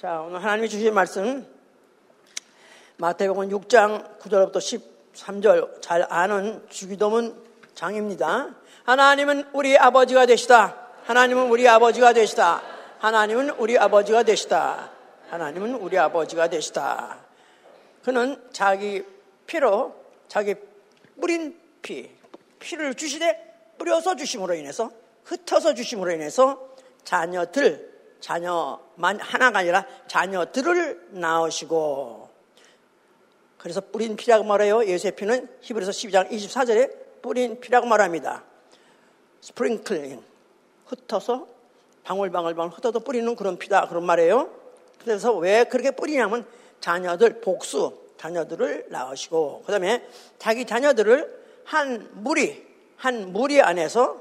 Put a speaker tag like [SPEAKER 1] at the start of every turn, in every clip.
[SPEAKER 1] 자, 오늘 하나님이 주신 말씀 마태복음 6장 9절부터 13절 잘 아는 주기도문 장입니다. 하나님은 우리 아버지가 되시다. 하나님은 우리 아버지가 되시다. 하나님은 우리 아버지가 되시다. 하나님은 우리 아버지가 되시다. 그는 자기 피로 자기 뿌린 피, 피를 주시되 뿌려서 주심으로 인해서 흩어서 주심으로 인해서 자녀들 자녀만 하나가 아니라 자녀들을 낳으시고 그래서 뿌린 피라고 말해요. 예수의 피는 히브리서 12장 24절에 뿌린 피라고 말합니다. 스프링클링 흩어서 방울방울방울 흩어서 뿌리는 그런 피다 그런 말이에요. 그래서 왜 그렇게 뿌리냐면 자녀들 복수 자녀들을 낳으시고 그다음에 자기 자녀들을 한 무리 한 무리 안에서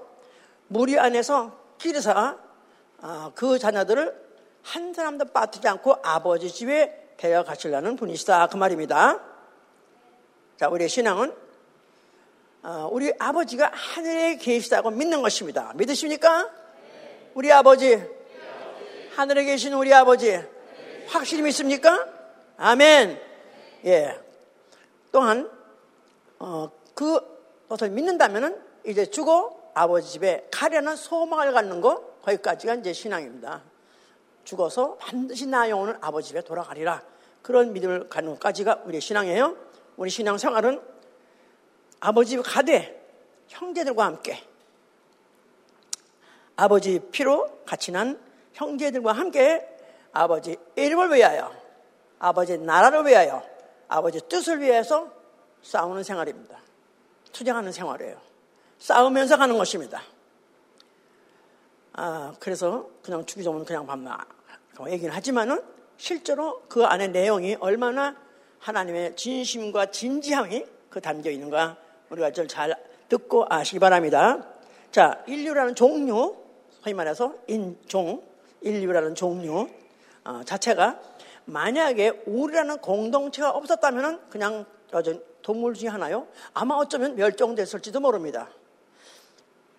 [SPEAKER 1] 무리 안에서 기르사 아, 그 자녀들을 한 사람도 빠뜨지 않고 아버지 집에 데려 가시려는 분이시다. 그 말입니다. 자, 우리의 신앙은 어, 우리 아버지가 하늘에 계시다고 믿는 것입니다. 믿으십니까? 우리 아버지, 하늘에 계신 우리 아버지, 확실히 믿습니까? 아멘. 예. 또한, 어, 그 것을 믿는다면 이제 죽어 아버지 집에 가려는 소망을 갖는 거, 거기까지가 이제 신앙입니다. 죽어서 반드시 나 영혼은 아버지 집에 돌아가리라. 그런 믿음을 갖는 것까지가 우리의 신앙이에요. 우리 신앙 생활은 아버지 집 가되 형제들과 함께 아버지 피로 같이 난 형제들과 함께 아버지 이름을 위하여 아버지 나라를 위하여 아버지 뜻을 위해서 싸우는 생활입니다. 투쟁하는 생활이에요. 싸우면서 가는 것입니다. 아, 그래서 그냥 주기도문 그냥 밤나 얘기는 하지만은 실제로 그 안에 내용이 얼마나 하나님의 진심과 진지함이 그 담겨 있는가 우리가 잘 듣고 아시기 바랍니다. 자, 인류라는 종류, 소위 말해서 인종, 인류라는 종류 어, 자체가 만약에 우리라는 공동체가 없었다면 그냥 여전 동물 중에 하나요? 아마 어쩌면 멸종됐을지도 모릅니다.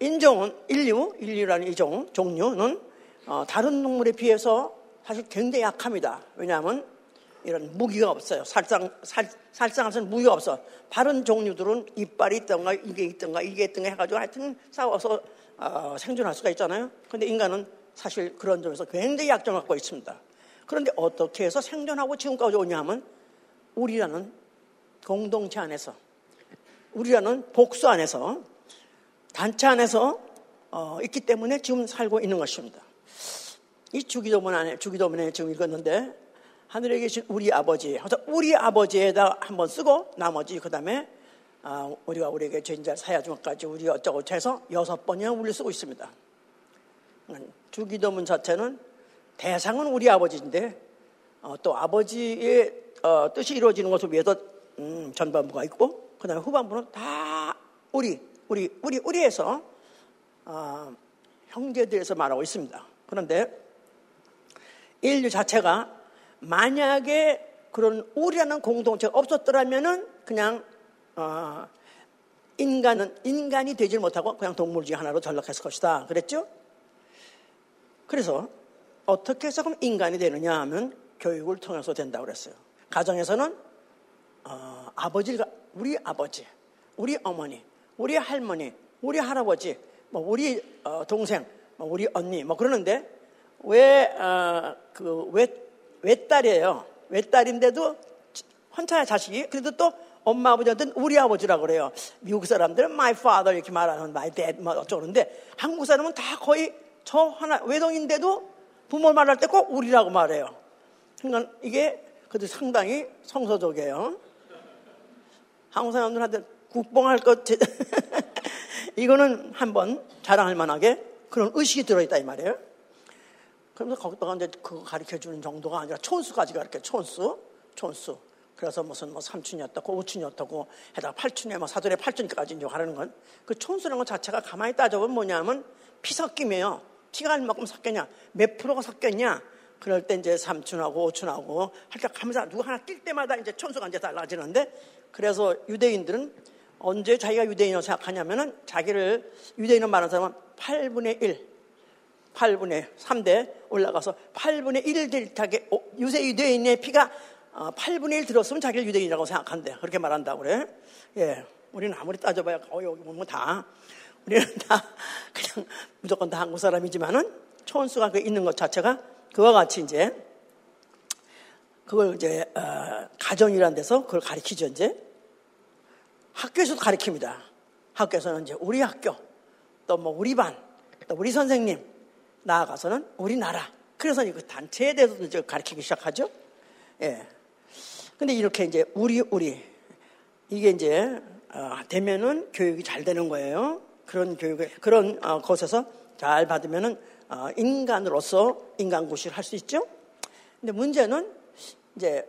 [SPEAKER 1] 인종은 인류, 인류라는 이종, 종류는 어, 다른 동물에 비해서 사실 굉장히 약합니다. 왜냐하면 이런 무기가 없어요. 살상, 살, 살상하는 무기가 없어. 다른 종류들은 이빨이 있던가, 이게 있던가, 이게 있던가 해가지고 하여튼 싸워서 어, 생존할 수가 있잖아요. 근데 인간은 사실 그런 점에서 굉장히 약점을 갖고 있습니다. 그런데 어떻게 해서 생존하고 지금까지 오냐 하면 우리라는 공동체 안에서, 우리라는 복수 안에서 단체 안에서 어, 있기 때문에 지금 살고 있는 것입니다. 이 주기도문 안에 주기도문에 지금 읽었는데 하늘에 계신 우리 아버지, 우리 아버지에다 한번 쓰고 나머지 그 다음에 어, 우리가 우리에게 죄인자 사야주까지 우리 어쩌고 해서 여섯 번이나 우리 쓰고 있습니다. 주기도문 자체는 대상은 우리 아버지인데 어, 또 아버지의 어, 뜻이 이루어지는 것을 위해서 음, 전반부가 있고 그 다음에 후반부는 다 우리 우리, 우리, 우리에서, 어, 형제들에서 말하고 있습니다. 그런데 인류 자체가 만약에 그런 우리라는 공동체가 없었더라면은 그냥, 어, 인간은, 인간이 되지 못하고 그냥 동물 중에 하나로 전락했을 것이다. 그랬죠? 그래서 어떻게 해서 그럼 인간이 되느냐 하면 교육을 통해서 된다고 그랬어요. 가정에서는, 어, 아버지가, 우리 아버지, 우리 어머니, 우리 할머니, 우리 할아버지, 뭐 우리 어, 동생, 뭐 우리 언니, 뭐 그러는데 왜그 어, 외딸이에요. 외딸인데도 혼자 자식이 그래도 또 엄마 아버지한테는 우리 아버지라고 그래요. 미국 사람들은 my father 이렇게 말하는 my dad 뭐 어쩌고 그러는데 한국 사람은 다 거의 저 하나 외동인데도 부모 말할 때 꼭 우리라고 말해요. 그러니까 이게 그래도 상당히 성서적이에요. 한국 사람들한테 국뽕할 것, 이거는 한번 자랑할 만하게 그런 의식이 들어있다 이 말이에요. 그러면서 거기다가 이제 그거 가르쳐 주는 정도가 아니라 촌수까지 가르쳐, 촌수, 촌수. 그래서 무슨 뭐 삼촌이었다고 오촌이었다고 해다가 팔촌에 뭐 사돈의 팔촌까지 이제 하는 건 그 촌수라는 것 자체가 가만히 따져보면 뭐냐면 피 섞임이에요. 피가 얼마큼 섞였냐? 몇 프로가 섞였냐? 그럴 때 이제 삼촌하고 오촌하고 할때 가면서 누구 하나 뛸 때마다 이제 촌수가 이제 달라지는데 그래서 유대인들은 언제 자기가 유대인이라고 생각하냐면은 자기를 유대인을 말하는 사람은 8분의 1, 8분의 3대 올라가서 8분의 1 델타게 유세 유대인의 피가 8분의 어, 1 들었으면 자기를 유대인이라고 생각한대. 그렇게 말한다고 그래. 예. 우리는 아무리 따져봐야, 어, 여기 보면 다, 우리는 다 그냥 무조건 다 한국 사람이지만은 초원수가 그 있는 것 자체가 그와 같이 이제 그걸 이제 어, 가정이라는 데서 그걸 가르치죠 이제 학교에서도 가르칩니다. 학교에서는 이제 우리 학교 또 뭐 우리 반 또 우리 선생님 나아가서는 우리나라 그래서 그 단체에 대해서도 이제 가르치기 시작하죠. 예. 근데 이렇게 이제 우리 우리 이게 이제 어, 되면은 교육이 잘 되는 거예요. 그런 교육을 그런 어, 곳에서 잘 받으면은 어, 인간으로서 인간고시를 할 수 있죠. 근데 문제는 이제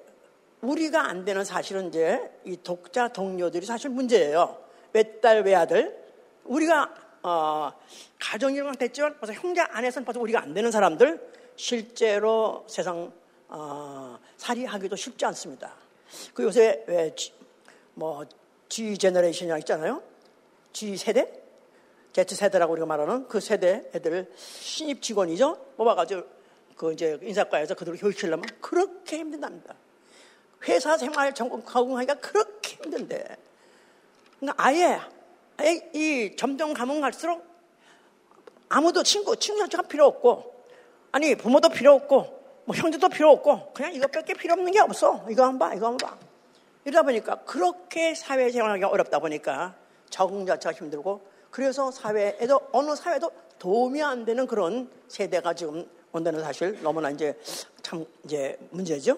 [SPEAKER 1] 우리가 안 되는 사실은 이제 이 독자 동료들이 사실 문제예요. 외딸 외아들 우리가 어, 가정이랑 됐지만 벌써 형제 안에서는 벌써 우리가 안 되는 사람들 실제로 세상 어, 살이하기도 쉽지 않습니다. 그 요새 왜뭐 G 제너레이션이라 있잖아요. G 세대 Z 세대라고 우리가 말하는 그 세대 애들을 신입 직원이죠. 뽑아가지고 그 이제 인사과에서 그들을 교육시키려면 그렇게 힘든답니다. 회사 생활 적응하기가 그렇게 힘든데. 그러니까 아예, 아예 이 점점 가면 갈수록 아무도 친구, 친구 자체가 필요 없고, 아니, 부모도 필요 없고, 뭐 형제도 필요 없고, 그냥 이것밖에 필요 없는 게 없어. 이거 한번 봐, 이거 한번 봐. 이러다 보니까 그렇게 사회생활하기가 어렵다 보니까 적응 자체가 힘들고 그래서 사회에도 어느 사회도 도움이 안 되는 그런 세대가 지금 온다는 사실 너무나 이제 참 이제 문제죠.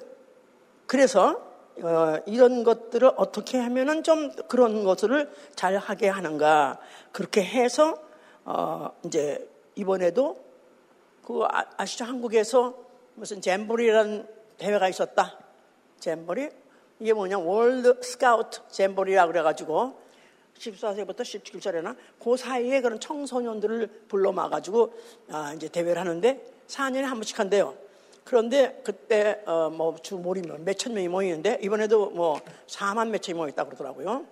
[SPEAKER 1] 그래서 어, 이런 것들을 어떻게 하면은 좀 그런 것을 잘 하게 하는가 그렇게 해서 어, 이제 이번에도 그 아, 시죠 한국에서 무슨 잼버리라는 대회가 있었다. 잼버리 이게 뭐냐 월드 스카우트 잼버리라 그래가지고 14세부터 17살이나 그 사이에 그런 청소년들을 불러마가지고 아, 이제 대회를 하는데 4년에 한 번씩 한대요. 그런데 그때 어, 뭐주 모이면 몇천 명이 모이는데 이번에도 뭐 4만 몇천이 모였다 그러더라고요.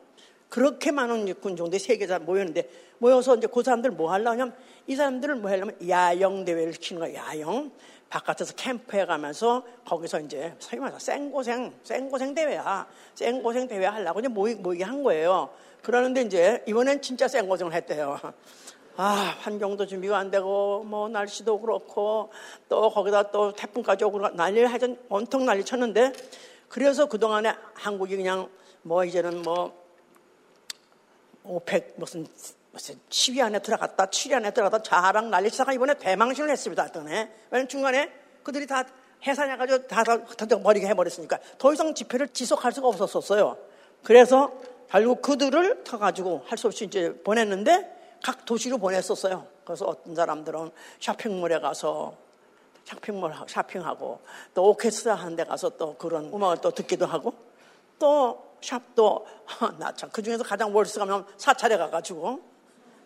[SPEAKER 1] 그렇게 많은 군종들이 세계에서 모였는데 모여서 이제 그 사람들 뭐 하려면 이 사람들을 뭐 하려면 야영 대회를 시키는 거야. 야영. 바깥에서 캠프에 가면서 거기서 이제 소위 생고생, 생고생 대회야. 생고생 대회 하려고 이제 모이, 모이게 한 거예요. 그러는데 이제 이번엔 진짜 생고생을 했대요. 아, 환경도 준비가 안 되고, 뭐, 날씨도 그렇고, 또 거기다 또 태풍까지 오고 난리를 하여튼 온통 난리 쳤는데, 그래서 그동안에 한국이 그냥 뭐 이제는 뭐, 500 무슨, 무슨 10위 안에 들어갔다, 7위 안에 들어갔다, 자랑 난리 치다가 이번에 대망신을 했습니다. 하여튼에. 왜냐면 중간에 그들이 다 해산해가지고 다, 다, 다 버리게 해버렸으니까 더 이상 집회를 지속할 수가 없었어요. 그래서 결국 그들을 타가지고 할 수 없이 이제 보냈는데 각 도시로 보냈었어요. 그래서 어떤 사람들은 쇼핑몰에 가서 쇼핑몰 쇼핑하고 또 오케스트라 하는 데 가서 또 그런 음악을 또 듣기도 하고 또 샵도 나 참 그 중에서 가장 월스 가면 사찰에 가가지고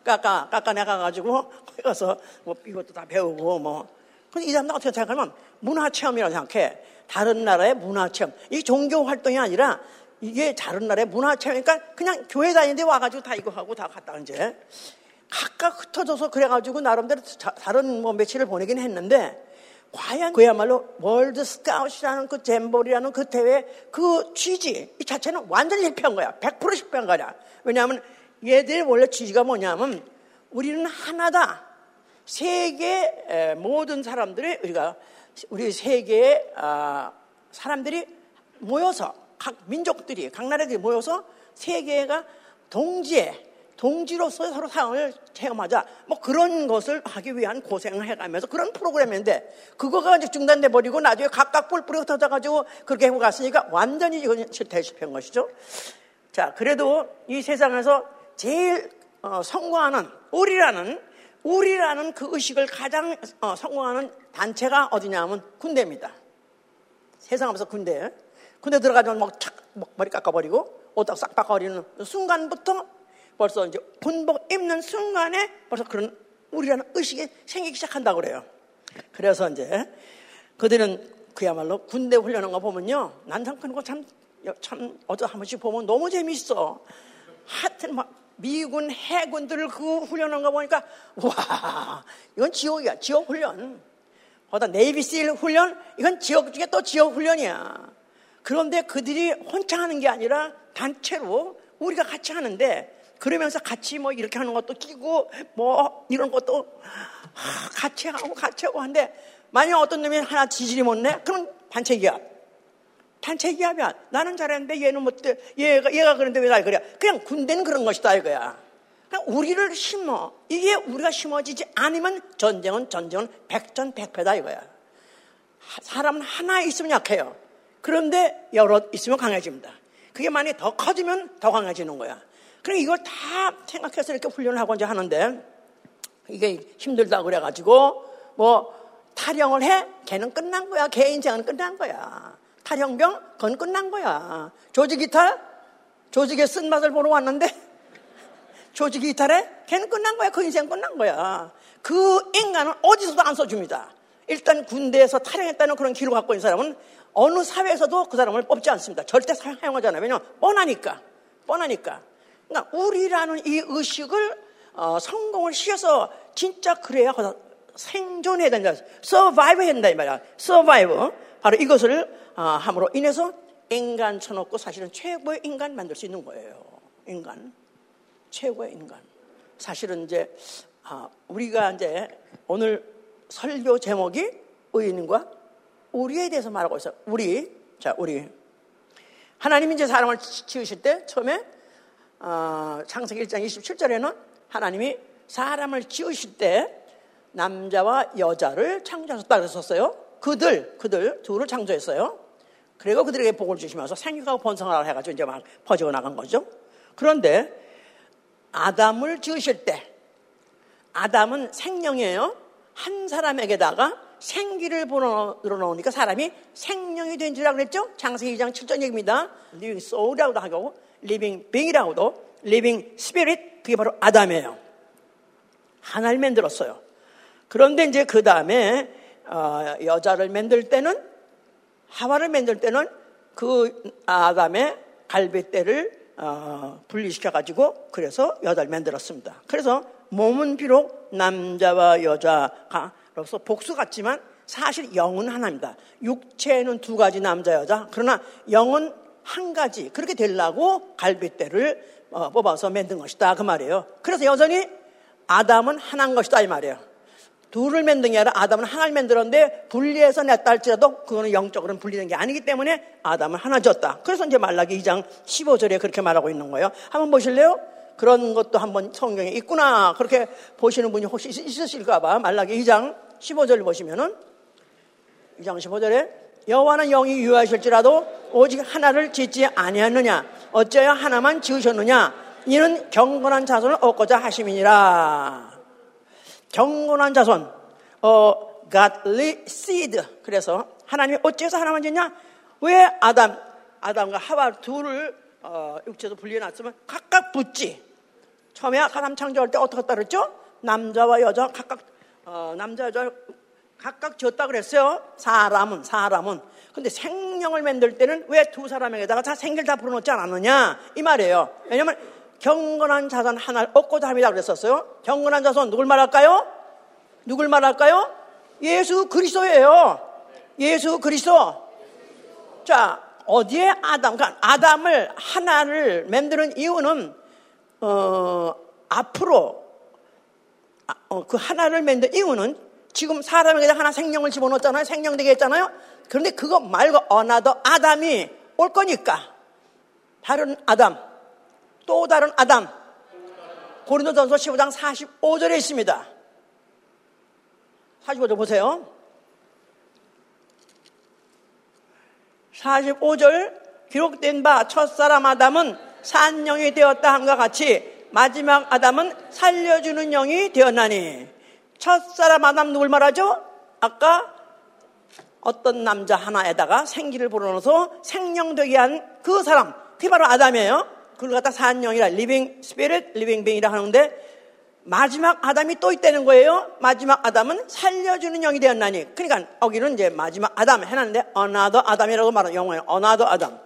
[SPEAKER 1] 깎아 깎아내 가가지고 거기 가서 뭐 이것도 다 배우고 뭐. 근데 이 사람들 어떻게 생각하면 문화 체험이라고 생각해. 다른 나라의 문화 체험. 이 종교 활동이 아니라 이게 다른 나라의 문화 체험이니까 그냥 교회 다니는데 와가지고 다 이거 하고 다 갔다 이제 각각 흩어져서 그래가지고 나름대로 다른 뭐 며칠을 보내긴 했는데 과연 그야말로 월드 스카웃이라는 그 잼볼이라는 그 대회 그 취지 이 자체는 완전히 실패한 거야. 100% 실패한 거야. 왜냐하면 얘들 원래 취지가 뭐냐면 우리는 하나다. 세계 모든 사람들이 우리가 우리 세계의 아, 사람들이 모여서 각 민족들이 각 나라들이 모여서 세계가 동지에 동지로서 서로 사랑을 체험하자. 뭐 그런 것을 하기 위한 고생을 해가면서 그런 프로그램인데 그거가 이제 중단돼 버리고 나중에 각각 뿔뿔이 터져가지고 그렇게 해고 갔으니까 완전히 이건 실패 실패한 것이죠. 자, 그래도 이 세상에서 제일 어, 성공하는 우리라는 우리라는 그 의식을 가장 어, 성공하는 단체가 어디냐면 군대입니다. 세상 하면서 군대. 군대 들어가면 막 착, 머리 깎아버리고 옷딱 싹 바꿔버리는 순간부터 벌써 이제 군복 입는 순간에 벌써 그런 우리라는 의식이 생기기 시작한다고 그래요. 그래서 이제 그들은 그야말로 군대 훈련한 거 보면요. 난상 그런 거 참, 참, 어쩌 한 번씩 보면 너무 재밌어. 하여튼 막 미군 해군들을 그 훈련한 거 보니까 와 이건 지옥이야 지옥 훈련. 거다 네이비실 훈련 이건 지역 중에 또 지역 훈련이야. 그런데 그들이 혼자 하는 게 아니라 단체로 우리가 같이 하는데 그러면서 같이 뭐 이렇게 하는 것도 끼고 뭐 이런 것도 같이 하고 같이 하고 한데 만약 어떤 놈이 하나 지질이 못 내 그럼 단체 기합. 단체 기합이야. 나는 잘했는데 얘는 못돼 얘가 얘가 그런데 왜 날 그래 그냥 군대는 그런 것이다 이거야. 우리를 심어. 이게 우리가 심어지지 않으면 전쟁은 전쟁은 백전백패다 이거야. 사람은 하나 있으면 약해요. 그런데 여러 있으면 강해집니다. 그게 만약에 더 커지면 더 강해지는 거야 그래 이걸 다 생각해서 이렇게 훈련을 하고 이제 하는데 이게 힘들다 그래가지고 뭐 탈영을 해? 걔는 끝난 거야. 걔 인생은 끝난 거야. 탈영병? 그건 끝난 거야. 조직 이탈? 조직의 쓴맛을 보러 왔는데 조직 이탈에? 걔는 끝난 거야. 그 인생 끝난 거야. 그 인간은 어디서도 안 써줍니다. 일단 군대에서 탈영했다는 그런 기록 갖고 있는 사람은 어느 사회에서도 그 사람을 뽑지 않습니다. 절대 사용하잖아요. 왜냐면 뻔하니까. 뻔하니까. 그러니까 우리라는 이 의식을 어, 성공을 시켜서 진짜 그래야 생존해야 된다. survive 해야 된다 이 말이야. survive. 바로 이것을 어, 함으로 인해서 인간 쳐놓고 사실은 최고의 인간 만들 수 있는 거예요. 인간. 최고의 인간. 사실은 이제 아, 우리가 이제 오늘 설교 제목이 의인과 우리에 대해서 말하고 있어요. 우리. 자, 우리. 하나님이 이제 사람을 지으실 때 처음에 어, 창세기 1장 27절에는 하나님이 사람을 지으실 때 남자와 여자를 창조하셨다 그랬었어요. 그들, 그들 둘을 창조했어요. 그리고 그들에게 복을 주시면서 생육하고 번성하라 해가지고 이제 막 퍼져 나간 거죠. 그런데 아담을 지으실 때 아담은 생명이에요. 한 사람에게다가 생기를 불어넣으니까 사람이 생명이 된 줄이라고 그랬죠? 장세기 2장 7절 얘기입니다. living soul이라고도 하고 living being이라고도 living spirit 그게 바로 아담이에요. 하나를 만들었어요. 그런데 이제 그 다음에 어, 여자를 만들 때는 하와를 만들 때는 그 아담의 갈비뼈를 어, 분리시켜 가지고 그래서 여자를 만들었습니다. 그래서 몸은 비록 남자와 여자가로서 복수 같지만 사실 영은 하나입니다. 육체는 두 가지 남자 여자 그러나 영은 한 가지 그렇게 되려고 갈비뼈를 어, 뽑아서 만든 것이다 그 말이에요. 그래서 여전히 아담은 하나인 것이다 이 말이에요. 둘을 만든 게 아니라 아담은 하나를 만들었는데 분리해서 냈다 할지라도 그거는 영적으로는 분리된 게 아니기 때문에 아담은 하나졌다. 그래서 이제 말라기 2장 15절에 그렇게 말하고 있는 거예요. 한번 보실래요? 그런 것도 한번 성경에 있구나. 그렇게 보시는 분이 혹시 있으실까봐 말라기 2장 15절 을 보시면은 2장 15절에 여호와는 영이 유하실지라도 오직 하나를 짓지 아니하느냐 어째야 하나만 지으셨느냐 이는 경건한 자손을 얻고자 하심이니라 경건한 자손, 어, godly seed. 그래서 하나님이 어째서 하나만 짓냐? 왜 아담, 아담과 하와 둘을 어, 육체에서 분리해놨으면 각각 붙지. 처음에 사람 창조할 때 어떻게 그랬죠? 남자와 여자 각각, 어, 남자, 여자 각각 지었다 그랬어요. 사람은, 사람은. 근데 생명을 만들 때는 왜 두 사람에게다가 다 생길 다 불어넣지 않았느냐? 이 말이에요. 왜냐면 경건한 자손 하나를 얻고자 합니다 그랬었어요. 경건한 자손 누굴 말할까요? 누굴 말할까요? 예수 그리스도예요. 예수 그리스도. 자, 어디에 아담, 그러니까 아담을 하나를 만드는 이유는 어, 앞으로 아, 어, 그 하나를 만든 이유는 지금 사람에게 하나 생명을 집어넣었잖아요. 생명 되게 했잖아요. 그런데 그거 말고 another 아담이 올 거니까 다른 아담 또 다른 아담. 고린도전서 15장 45절에 있습니다. 45절 보세요. 45절 기록된 바 첫사람 아담은 산 영이 되었다 함과 같이 마지막 아담은 살려주는 영이 되었나니 첫사람 아담 누굴 말하죠? 아까 어떤 남자 하나에다가 생기를 불어넣어서 생명되게 한 그 사람 그게 바로 아담이에요 그걸 갖다 산영이라 living spirit living being이라 하는데 마지막 아담이 또 있다는 거예요. 마지막 아담은 살려주는 영이 되었나니. 그러니까 여기는 이제 마지막 아담 해놨는데 another 아담이라고 말하는 영어예요. another 아담.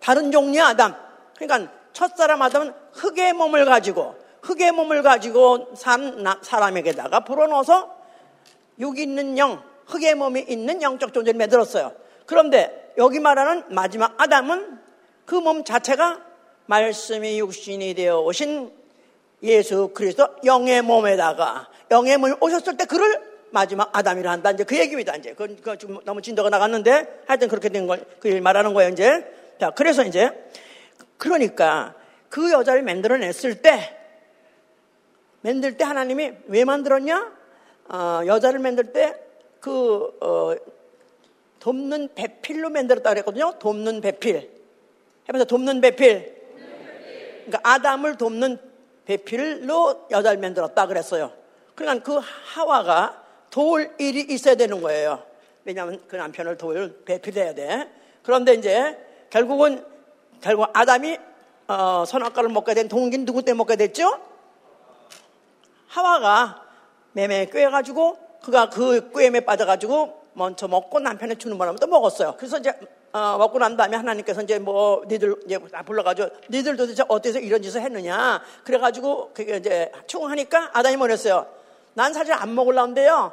[SPEAKER 1] 다른 종류의 아담. 그러니까 첫사람 아담은 흙의 몸을 가지고 흙의 몸을 가지고 산 사람에게다가 불어넣어서 육 있는 영, 흙의 몸이 있는 영적 존재를 만들었어요. 그런데 여기 말하는 마지막 아담은 그 몸 자체가 말씀이 육신이 되어 오신 예수 그리스도 영의 몸에다가 영의 몸이 오셨을 때 그를 마지막 아담이라 한다. 이제 그 얘기입니다. 이제 그, 그 지금 너무 진도가 나갔는데 하여튼 그렇게 된 걸 그 일 말하는 거예요. 이제 자 그래서 이제 그러니까 그 여자를 만들어냈을 때 만들 때 하나님이 왜 만들었냐? 어, 여자를 만들 때그 어, 돕는 배필로 만들었다 그랬거든요. 돕는 배필. 해보세요. 돕는 배필. 그러니까 아담을 돕는 배필로 여자를 만들었다 그랬어요. 그러니까 그 하와가 도울 일이 있어야 되는 거예요. 왜냐하면 그 남편을 도울 배필해야 돼. 그런데 이제 결국은 결국 아담이 어, 선악과를 먹게 된 동기는 누구 때문에 먹게 됐죠? 하와가 매매 꿰가지고 그가 그 꿰매 빠져가지고 먼저 먹고 남편의 주는 바람에 또 먹었어요. 그래서 이제 어, 먹고 난 다음에 하나님께서 이제 뭐 니들 이제 불러가지고 니들 도대체 어디서 이런 짓을 했느냐 그래가지고 그게 이제 충하니까 아담이 뭐랬어요? 난 사실 안 먹을라는데요.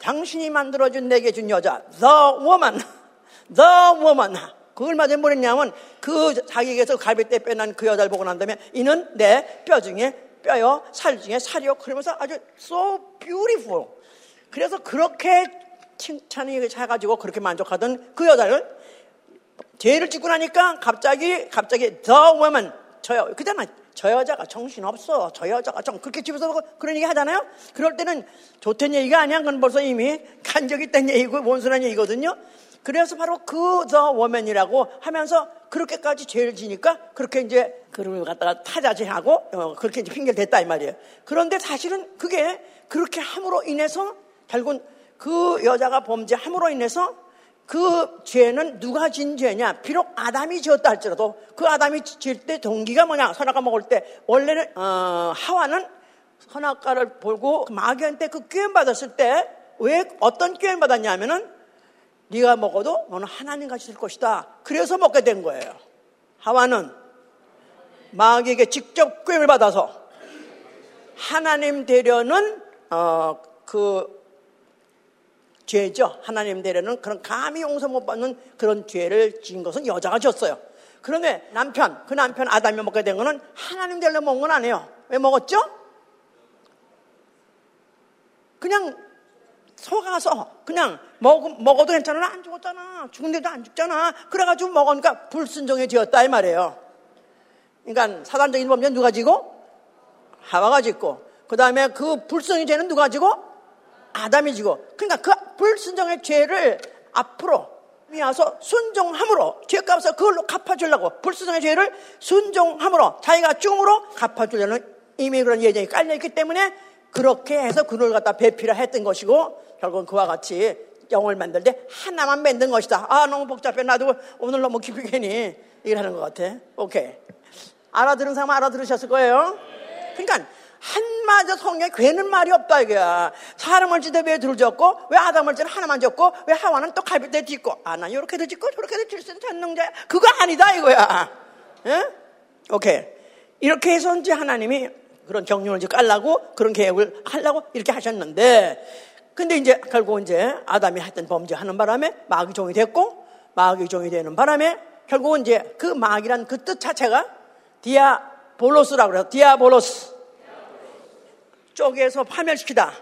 [SPEAKER 1] 당신이 만들어준 내게 준 여자, the woman, the woman. 그걸 맞아 뭐랬냐면 그 자기에게서 갈비뼈 빼난 그 여자를 보고 난 다음에 이는 내 뼈 중에 뼈요, 살 중에 살이요. 그러면서 아주 so beautiful. 그래서 그렇게 칭찬이 해가지고 그렇게 만족하던 그 여자를 죄를 짓고 나니까 갑자기 갑자기 the woman 저요 그잖아 저 여자가 정신 없어 저 여자가 좀 그렇게 집에서 그런 얘기 하잖아요 그럴 때는 좋던 얘기가 아니야 그건 벌써 이미 간적 있다는 얘기고 원순한 얘기거든요 그래서 바로 그 the woman이라고 하면서 그렇게까지 죄를 지니까 그렇게 이제 그를 갖다가 타자지하고 어, 그렇게 이제 핑계를 댔다 이 말이에요 그런데 사실은 그게 그렇게 함으로 인해서 결국은 그 여자가 범죄함으로 인해서 그 죄는 누가 진 죄냐? 비록 아담이 지었다 할지라도 그 아담이 지을 때 동기가 뭐냐? 선악과 먹을 때 원래는 어, 하와는 선악과를 보고 그 마귀한테 그 기회 받았을 때 왜 어떤 기회 받았냐면은 네가 먹어도 너는 하나님 같이 될 것이다. 그래서 먹게 된 거예요. 하와는 마귀에게 직접 기회를 받아서 하나님 되려는 어, 그 죄죠. 하나님 되려는 그런 감히 용서 못 받는 그런 죄를 지은 것은 여자가 졌어요. 그런데 남편, 그 남편 아담이 먹게 된 거는 하나님 되려 먹은 건 아니에요. 왜 먹었죠? 그냥 속아서 그냥 먹, 먹어도 괜찮아. 안 죽었잖아. 죽은데도 안 죽잖아. 그래가지고 먹으니까 불순종해지었다 이 말이에요. 그러니까 사단적인 범죄는 누가 지고? 하와가 짓고 그 다음에 그 불순이 죄는 누가 지고? 아담이 지고 그러니까 그 불순종의 죄를 앞으로 미와서 순종함으로 죄값을 그걸로 갚아주려고 불순종의 죄를 순종함으로 자기가 죽음으로 갚아주려는 이미 그런 예정이 깔려있기 때문에 그렇게 해서 그를 갖다 배필을 했던 것이고 결국은 그와 같이 영을 만들 때 하나만 만든 것이다. 아 너무 복잡해 나도 오늘 너무 깊이 괜히 얘기를 하는 것 같아. 오케이 알아들은 사람 알아들으셨을 거예요. 그러니까 한마디 성경에 괴는 말이 없다 이거야. 사람을 짓대 왜둘 졌고 왜 아담을 짓 하나만 졌고 왜 하와는 또 갈비뼈 짓고 아나 이렇게도 짓고 저렇게도 질수 있는 전능자야. 그거 아니다 이거야. 예? 오케이. 이렇게 해서 이제 하나님이 그런 경륜을 이제 깔라고 그런 계획을 하려고 이렇게 하셨는데 근데 이제 결국 이제 아담이 했던 범죄하는 바람에 마귀 종이 됐고 마귀 종이 되는 바람에 결국은 이제 그 마귀란 그 뜻 자체가 디아볼로스라고 그래요. 디아볼로스. 쪼개서 파멸시키다.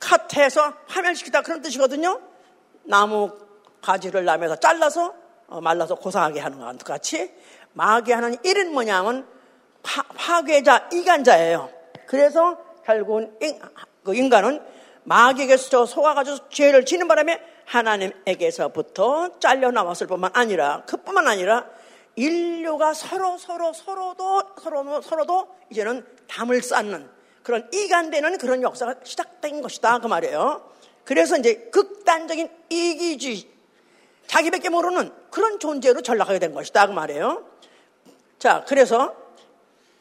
[SPEAKER 1] cut해서 파멸시키다. 그런 뜻이거든요. 나무 가지를 남에서 잘라서 어, 말라서 고상하게 하는 것 같이 마귀 하는 일은 뭐냐면 파, 괴자 이간자예요. 그래서 결국은 인, 그 인간은 마귀에게서 속아가지고 죄를 지는 바람에 하나님에게서부터 잘려 나왔을 뿐만 아니라 그뿐만 아니라 인류가 서로 서로 서로도 서로 서로도 이제는 담을 쌓는 그런 이간되는 그런 역사가 시작된 것이다 그 말이에요. 그래서 이제 극단적인 이기주의 자기밖에 모르는 그런 존재로 전락하게 된 것이다 그 말이에요. 자 그래서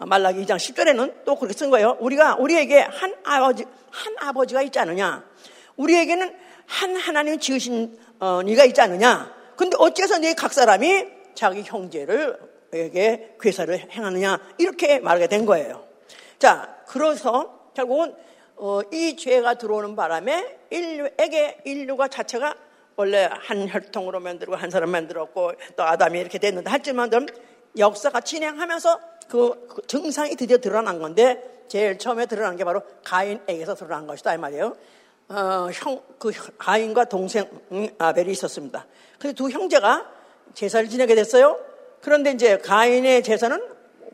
[SPEAKER 1] 말라기 2장 10절에는 또 그렇게 쓴 거예요. 우리가 우리에게 한 아버지 한 아버지가 있지 않느냐? 우리에게는 한 하나님 지으신 어, 네가 있지 않느냐? 근데 어째서 네 각 사람이 자기 형제를 아버지에게 괴사를 행하느냐 이렇게 말하게 된 거예요. 자, 그래서 결국은 어, 이 죄가 들어오는 바람에 인류에게 인류가 자체가 원래 한 혈통으로 만들고 한 사람 만들었고 또 아담이 이렇게 됐는데 하지만 역사가 진행하면서 그, 그 증상이 드디어 드러난 건데 제일 처음에 드러난 게 바로 가인에게서 드러난 것이다 이 말이에요. 어, 형, 그 가인과 동생 아벨이 있었습니다. 그래서 두 형제가 제사를 지내게 됐어요. 그런데 이제 가인의 제사는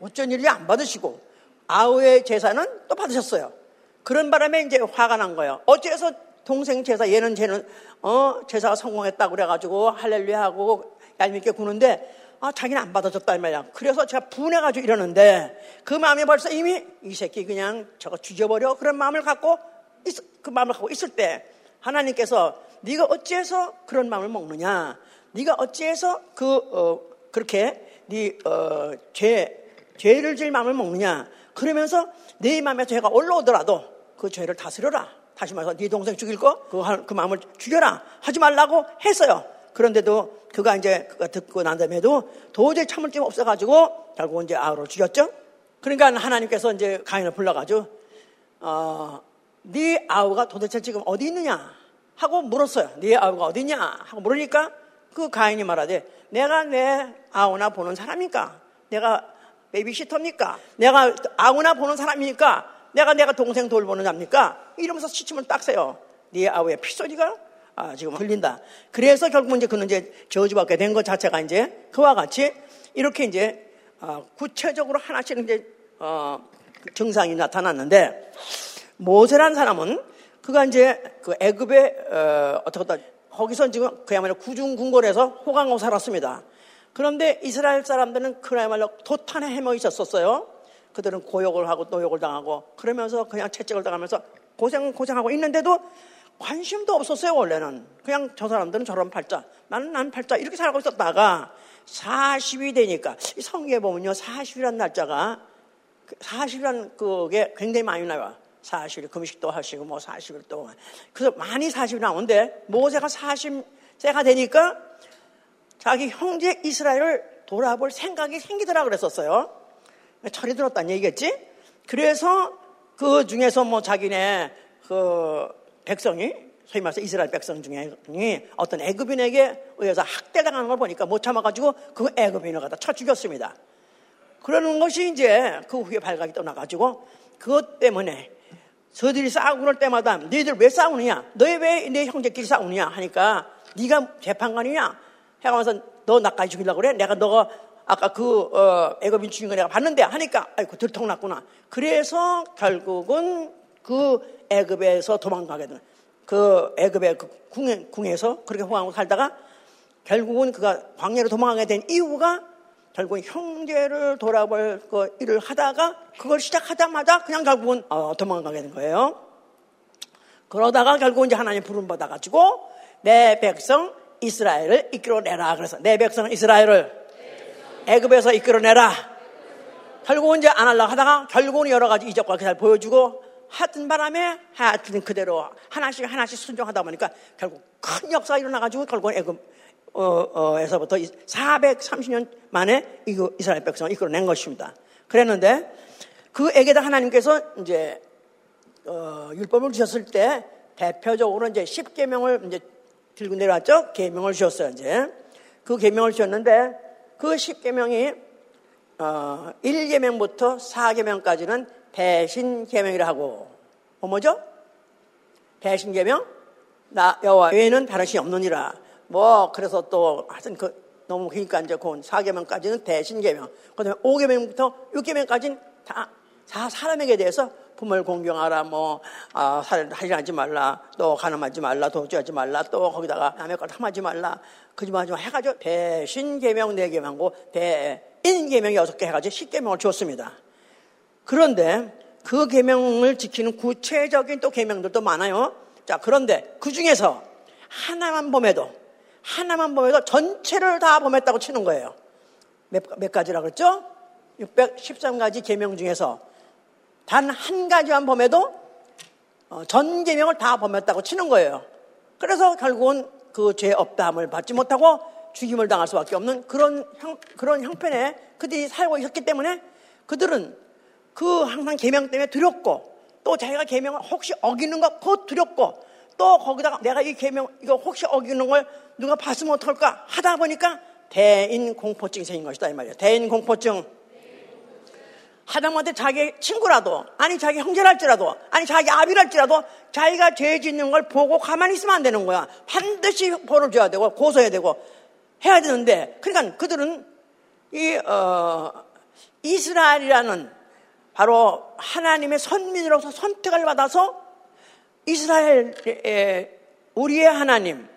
[SPEAKER 1] 어쩐 일이 안 받으시고 아우의 제사는 또 받으셨어요. 그런 바람에 이제 화가 난 거예요. 어째서 동생 제사 얘는 쟤는 어 제사가 성공했다고 그래가지고 할렐루야 하고 얄밉게 구는데 아 자기는 안 받아줬다 이 말이야. 그래서 제가 분해가지고 이러는데 그 마음이 벌써 이미 이 새끼 그냥 저거 죽여버려 그런 마음을 갖고 있, 그 마음을 갖고 있을 때 하나님께서 네가 어찌해서 그런 마음을 먹느냐? 네가 어찌해서 그 어, 그렇게 네죄 어, 죄를 질 마음을 먹느냐? 그러면서 네 마음에 죄가 올라오더라도 그 죄를 다스려라. 다시 말해서 네 동생 죽일 거? 그, 그 마음을 죽여라. 하지 말라고 했어요. 그런데도 그가 이제 그가 듣고 난 다음에도 도저히 참을 게 없어가지고 결국 이제 아우를 죽였죠. 그러니까 하나님께서 이제 가인을 불러가지고 어, 네 아우가 도대체 지금 어디 있느냐 하고 물었어요. 네 아우가 어디 있냐 하고 물으니까 그 가인이 말하되 내가 내 아우나 보는 사람입니까? 내가 베이비시터입니까? 내가 아우나 보는 사람이니까 내가 내가 동생 돌보는 자입니까? 이러면서 시침을 빡세요. 네 아우의 피소리가 아, 지금 흘린다. 그래서 결국 이제 그는 이제 저주받게 된 것 자체가 이제 그와 같이 이렇게 이제 어, 구체적으로 하나씩 이제 어, 증상이 나타났는데 모세란 사람은 그가 이제 그 애굽의 어, 어떻게 거기서 지금 그야말로 구중궁궐에서 호강하고 살았습니다. 그런데 이스라엘 사람들은 그야말로 도탄에 헤매 있었었어요. 그들은 고욕을 하고 노욕을 당하고 그러면서 그냥 채찍을 당하면서 고생 고생하고 있는데도 관심도 없었어요 원래는. 그냥 저 사람들은 저런 팔자. 나는 난 팔자. 이렇게 살고 있었다가 40이 되니까. 성경에 보면요 40이라는 날짜가 40이라는 그게 굉장히 많이 나와. 40일 금식도 하시고 뭐 40일 동안. 그래서 많이 40이 나오는데 모세가 40세가 되니까 자기 형제 이스라엘을 돌아볼 생각이 생기더라 그랬었어요. 철이 들었다는 얘기겠지? 그래서 그 중에서 뭐 자기네 그 백성이 소위 말해서 이스라엘 백성 중에 어떤 애굽인에게 의해서 학대당하는 걸 보니까 못 참아가지고 그 애굽인을 갖다 쳐 죽였습니다. 그러는 것이 이제 그 후에 발각이 떠나가지고 그것 때문에 저들이 싸우고 그럴 때마다 너희들 왜 싸우느냐? 너희 왜 내 형제끼리 싸우느냐? 하니까 네가 재판관이냐? 해가면서 너 나까지 죽이려고 그래? 내가 너가 아까 그 어, 애굽인 죽인 거 내가 봤는데 하니까 아이고 들통났구나. 그래서 결국은 그 애굽에서 도망가게 되는 그 애굽의 그 궁에, 궁에서 그렇게 호강하고 살다가 결국은 그가 광야로 도망가게 된 이유가 결국은 형제를 돌아볼 그 일을 하다가 그걸 시작하자마자 그냥 결국은 어, 도망가게 된 거예요. 그러다가 결국 이제 하나님 부름 받아가지고 내 백성 이스라엘을 이끌어내라. 그래서 내 백성 이스라엘을 애굽에서 이끌어내라. 결국은 이제 안 하려고 하다가 결국은 여러 가지 이적과 잘 보여주고 하던 바람에 하여튼 그대로 하나씩 하나씩 순종하다 보니까 결국 큰 역사가 일어나가지고 결국은 애굽 어, 어, 에서부터 430년 만에 이스라엘 백성을 이끌어낸 것입니다. 그랬는데 그 에게다 하나님께서 이제 어, 율법을 주셨을 때 대표적으로 이제 10계명을 이제 들고 내려왔죠. 계명을 주셨어요. 이제 그 계명을 주셨는데 그 10계명이 어, 1계명부터 4계명까지는 배신 계명이라 하고 뭐 뭐죠? 배신 계명? 나 여호와 외에는 다른 신이 없느니라. 뭐 그래서 또 하여튼 그 너무 그러니까 이제 그 4계명까지는 배신계명. 그다음에 5계명부터 6계명까지는 다, 다 사람에게 대해서 품을 공경하라, 뭐, 아, 살인하지 말라, 또 가늠하지 말라, 도주하지 말라, 또 거기다가 남의 걸 탐하지 말라, 거짓말하지 말라 해가지고 배신계명 4개명고 배인계명 6개 해가지고 10계명을 줬습니다. 그런데 그 계명을 지키는 구체적인 또 계명들도 많아요. 자, 그런데 그 중에서 하나만 범해도 하나만 범해도 전체를 다 범했다고 치는 거예요. 몇, 몇 가지라 그랬죠? 613가지 계명 중에서 단 한 가지만 범해도 어, 전 계명을 다 범했다고 치는 거예요. 그래서 결국은 그 죄 없다함을 받지 못하고 죽임을 당할 수밖에 없는 그런 형, 그런 형편에 그들이 살고 있었기 때문에 그들은 그 항상 계명 때문에 두렵고 또 자기가 계명을 혹시 어기는 것곧 두렵고 또 거기다가 내가 이 계명 이거 혹시 어기는 걸 누가 봤으면 어떡할까 하다 보니까 대인 공포증이 생긴 것이다 이 말이에요. 대인 공포증. 하다못해 자기 친구라도 아니 자기 형제랄지라도 아니 자기 아비랄지라도 자기가 죄 짓는 걸 보고 가만히 있으면 안 되는 거야. 반드시 벌을 줘야 되고 고소해야 되고 해야 되는데 그러니까 그들은 이 어, 이스라엘이라는 바로 하나님의 선민으로서 선택을 받아서 이스라엘 우리의 하나님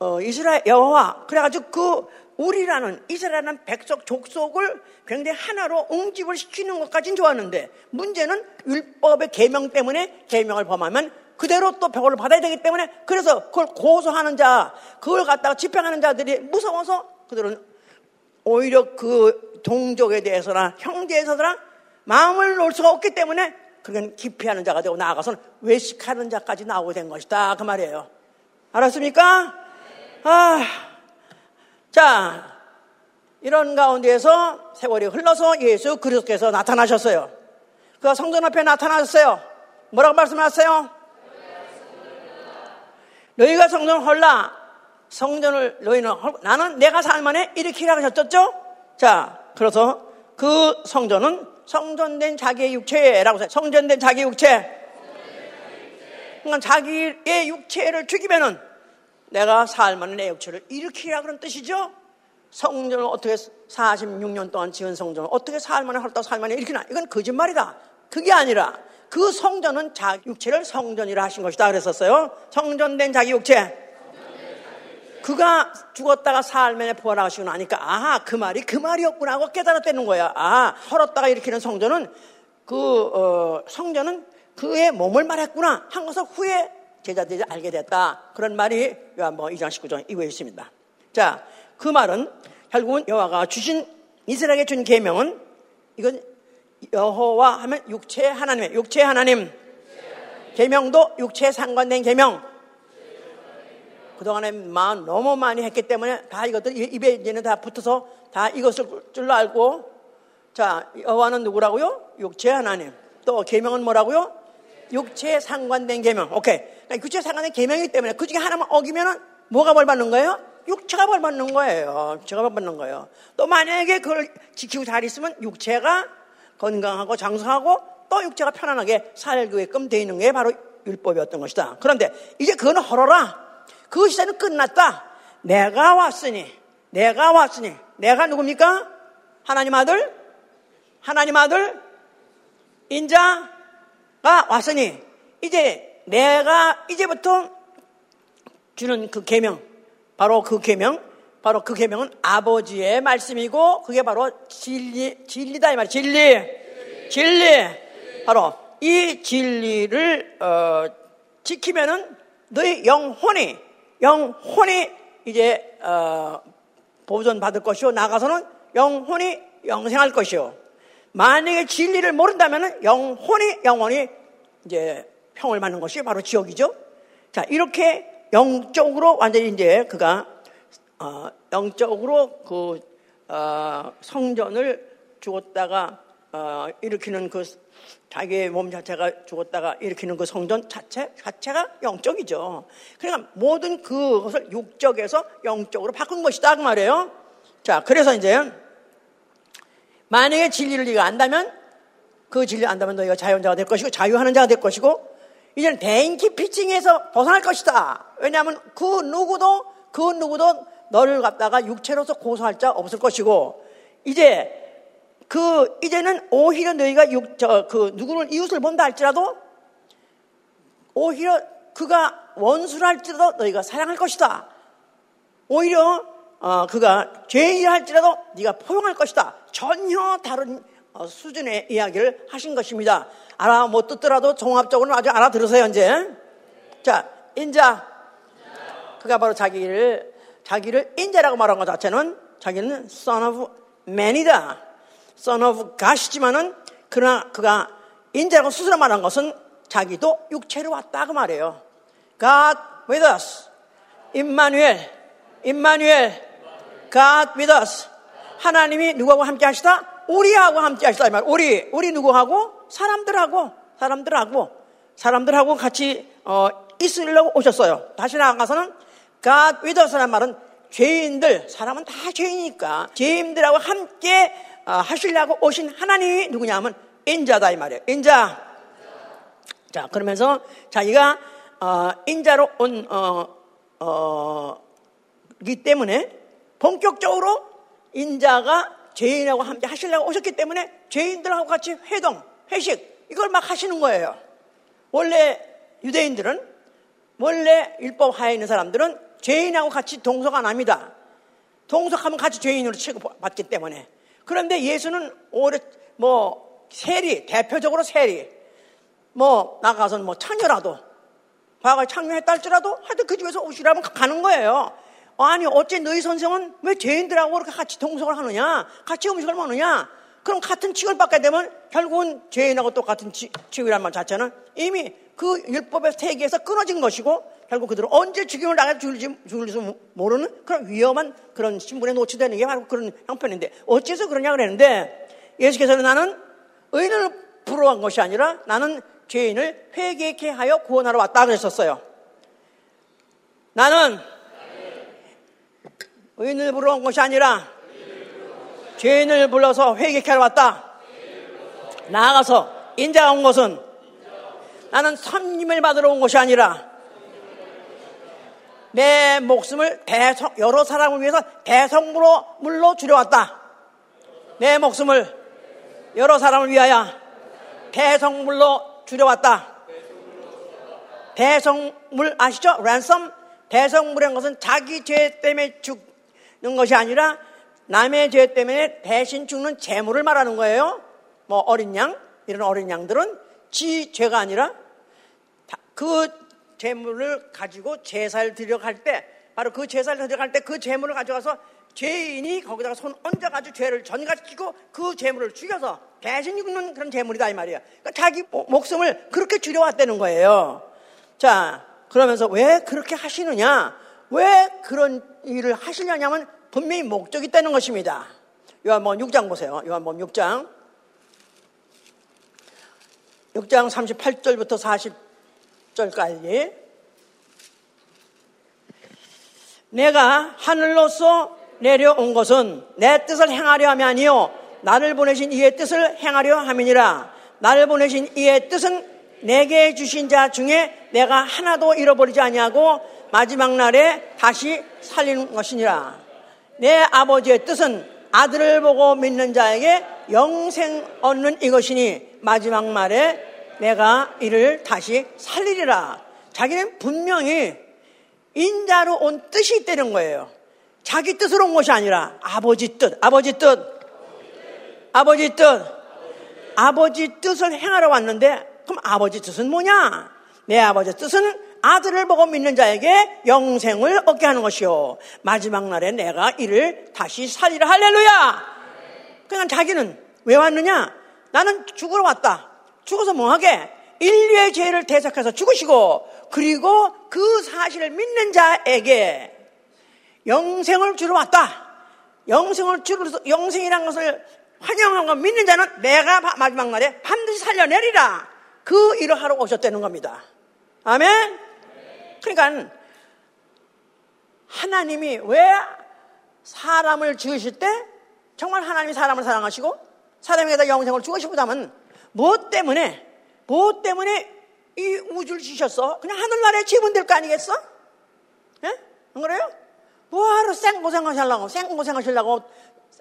[SPEAKER 1] 어, 이스라엘 여호와 그래가지고 그 우리라는 이스라엘은 백석 족속을 굉장히 하나로 응집을 시키는 것까지는 좋았는데 문제는 율법의 계명 때문에 계명을 범하면 그대로 또 벽을 받아야 되기 때문에 그래서 그걸 고소하는 자 그걸 갖다가 집행하는 자들이 무서워서 그들은 오히려 그 동족에 대해서나 형제에 서나 마음을 놓을 수가 없기 때문에 그건 기피하는 자가 되고 나아가서는 외식하는 자까지 나오게 된 것이다 그 말이에요 알았습니까? 아, 자 이런 가운데에서 세월이 흘러서 예수 그리스도께서 나타나셨어요 그가 성전 앞에 나타나셨어요 뭐라고 말씀하세요? 너희가 성전을 헐라 성전을 너희는 헐, 나는 내가 살만해 일으키라 하셨죠? 자 그래서 그 성전은 성전된 자기의 육체라고 해서 성전된 자기 육체 그러니까 자기의 육체를 죽이면은 내가 살만한 내 육체를 일으키라 그런 뜻이죠 성전을 어떻게 46년 동안 지은 성전을 어떻게 살만해 헐다 살만해 일으키나 이건 거짓말이다 그게 아니라 그 성전은 자기 육체를 성전이라 하신 것이다 그랬었어요. 성전된 자기 육체. 그가 죽었다가 살면에 부활하시고 나니까 아하 그 말이 그 말이었구나 하고 깨달았다는 거야. 아 헐었다가 일으키는 성전은 그 어, 성전은 그의 몸을 말했구나 한 것을 후에 제자들이 알게 됐다. 그런 말이 요한복음 2장 19절 이후에 있습니다. 자, 그 말은 결국은 여호와가 주신 이스라엘에게 준 계명은 이건 여호와 하면 육체 하나님의 육체 하나님 계명도 육체에 상관된 계명 그동안에 마음 너무 많이 했기 때문에 다 이것들 입에 이제는 다 붙어서 다 이것을 줄로 알고 자 여호와는 누구라고요? 육체 하나님 또 계명은 뭐라고요? 육체에 상관된 계명 오케이 그러니까 육체에 상관된 계명이기 때문에 그 중에 하나만 어기면은 뭐가 벌 받는 거예요? 육체가 벌 받는 거예요 육체가 벌 받는 거예요 또 만약에 그걸 지키고 잘 있으면 육체가 건강하고 장성하고 또 육체가 편안하게 살게끔 되어 있는 게 바로 율법이었던 것이다. 그런데 이제 그거는 헐어라. 그 시대는 끝났다. 내가 왔으니, 내가 왔으니, 내가 누굽니까? 하나님 아들? 하나님 아들? 인자가 왔으니, 이제 내가 이제부터 주는 그 계명, 바로 그 계명, 바로 그 계명은 아버지의 말씀이고 그게 바로 진리 진리다 이 말. 진리. 진리. 바로 이 진리를 어, 지키면은 너희 영혼이 영혼이 이제 어, 보존 받을 것이요 나가서는 영혼이 영생할 것이요. 만약에 진리를 모른다면은 영혼이 영혼이 이제 평을 받는 것이 바로 지옥이죠. 자 이렇게 영적으로 완전히 이제 그가 어, 영적으로 그 어, 성전을 죽었다가 어, 일으키는 그 자기의 몸 자체가 죽었다가 일으키는 그 성전 자체 자체가 영적이죠. 그러니까 모든 그것을 육적에서 영적으로 바꾼 것이다 그 말이에요. 자, 그래서 이제 만약에 진리를 네가 안다면 그 진리 안다면 너희가 자유자가 될 것이고 자유하는 자가 될 것이고 이제는 대인기 피칭에서 벗어날 것이다. 왜냐하면 그 누구도 그 누구도 너를 갖다가 육체로서 고소할 자 없을 것이고 이제 그 이제는 오히려 너희가 육, 저, 그 누구를 이웃을 본다 할지라도 오히려 그가 원수를 할지라도 너희가 사랑할 것이다. 오히려 어, 그가 죄인이라 할지라도 네가 포용할 것이다. 전혀 다른 어, 수준의 이야기를 하신 것입니다. 알아 못 듣더라도 종합적으로 아주 알아들으세요 이제. 자 인자 그가 바로 자기를 자기를 인자라고 말한 것 자체는 자기는 son of man이다. Son of god이지만은 그러나 그가 인자라고 스스로 말한 것은 자기도 육체로 왔다 그 말이에요. God with us. 임마누엘, 임마누엘, God with us. 하나님이 누구하고 함께 하시다? 우리하고 함께 하시다. 이 말. 우리, 우리 누구하고? 사람들하고, 사람들하고, 사람들하고 같이, 어, 있으려고 오셨어요. 다시 나아가서는 God with us라는 말은 죄인들, 사람은 다 죄인이니까 죄인들하고 함께 어, 하시려고 오신 하나님이 누구냐 하면 인자다 이 말이에요. 인자. 자, 그러면서 자기가 어, 인자로 온 어, 어, 기 때문에 본격적으로 인자가 죄인하고 함께 하시려고 오셨기 때문에 죄인들하고 같이 회동, 회식 이걸 막 하시는 거예요. 원래 유대인들은 원래 율법 하에 있는 사람들은 죄인하고 같이 동석 안 합니다. 동석하면 같이 죄인으로 취급받기 때문에. 그런데 예수는 오래 뭐 세리 대표적으로 세리. 뭐 나가서 뭐 창녀라도 과거에 창녀했다 할지라도 하여튼 그 집에서 오시라면 가는 거예요. 아니 어째 너희 선생은 왜 죄인들하고 그렇게 같이 동석을 하느냐? 같이 음식을 먹느냐? 그럼 같은 취급을 받게 되면 결국은 죄인하고 똑같은 취급이란 말 자체는 이미 그 율법의 세계에서 끊어진 것이고 결국 그들은 언제 죽임을 당해 죽을지, 죽을지 모르는 그런 위험한 그런 신분에 노출되는 게 바로 그런 형편인데 어째서 그러냐 그랬는데 예수께서는 나는 의인을 부러워한 것이 아니라 나는 죄인을 회개케 하여 구원하러 왔다 그랬었어요. 나는 의인을 부러워한 것이 아니라 죄인을 불러서 회개케 하러 왔다. 나아가서 인자가 온 것은 나는 선님을 받으러 온 것이 아니라 내 목숨을 대성, 여러 사람을 위해서 대성물로 물로 줄여왔다. 내 목숨을 여러 사람을 위하여 대성물로 줄여왔다. 대성물 아시죠? 랜섬 대성물이라는 것은 자기 죄 때문에 죽는 것이 아니라 남의 죄 때문에 대신 죽는 재물을 말하는 거예요. 뭐 어린 양 이런 어린 양들은 지 죄가 아니라 그 재물을 가지고 제사를 드려갈 때 바로 그 제사를 드려갈 때 그 재물을 가져가서 죄인이 거기다가 손 얹어가지고 죄를 전가시키고 그 재물을 죽여서 대신 죽는 그런 재물이다 이 말이야. 그러니까 자기 목숨을 그렇게 줄여왔다는 거예요. 자 그러면서 왜 그렇게 하시느냐? 왜 그런 일을 하시려냐면 분명히 목적이 있다는 것입니다. 요한복음 6장 보세요. 요한복음 6장 6장 38절부터 40절까지. 내가 하늘로서 내려온 것은 내 뜻을 행하려 함이 아니요 나를 보내신 이의 뜻을 행하려 함이니라. 나를 보내신 이의 뜻은 내게 주신 자 중에 내가 하나도 잃어버리지 아니하고 마지막 날에 다시 살리는 것이니라. 내 아버지의 뜻은 아들을 보고 믿는 자에게 영생 얻는 이것이니 마지막 말에 내가 이를 다시 살리리라. 자기는 분명히 인자로 온 뜻이 있다는 거예요. 자기 뜻으로 온 것이 아니라 아버지 뜻, 아버지 뜻, 아버지 뜻, 아버지 뜻을 행하러 왔는데 그럼 아버지 뜻은 뭐냐? 내 아버지 뜻은 아들을 보고 믿는 자에게 영생을 얻게 하는 것이요. 마지막 날에 내가 이를 다시 살리라. 할렐루야! 그냥 자기는 왜 왔느냐? 나는 죽으러 왔다. 죽어서 뭐하게? 인류의 죄를 대속해서 죽으시고, 그리고 그 사실을 믿는 자에게 영생을 주러 왔다. 영생을 주러, 영생이란 것을 환영하고 믿는 자는 내가 마지막 날에 반드시 살려내리라. 그 일을 하러 오셨다는 겁니다. 아멘? 그러니까 하나님이 왜 사람을 지으실 때 정말 하나님이 사람을 사랑하시고 사람에게다 영생을 주고 싶다면 무엇 때문에 무엇 때문에 이 우주를 지셨어? 그냥 하늘나라에 집은 될거 아니겠어? 예? 안 그래요? 뭐하러 생고생하시려고 생고생하시려고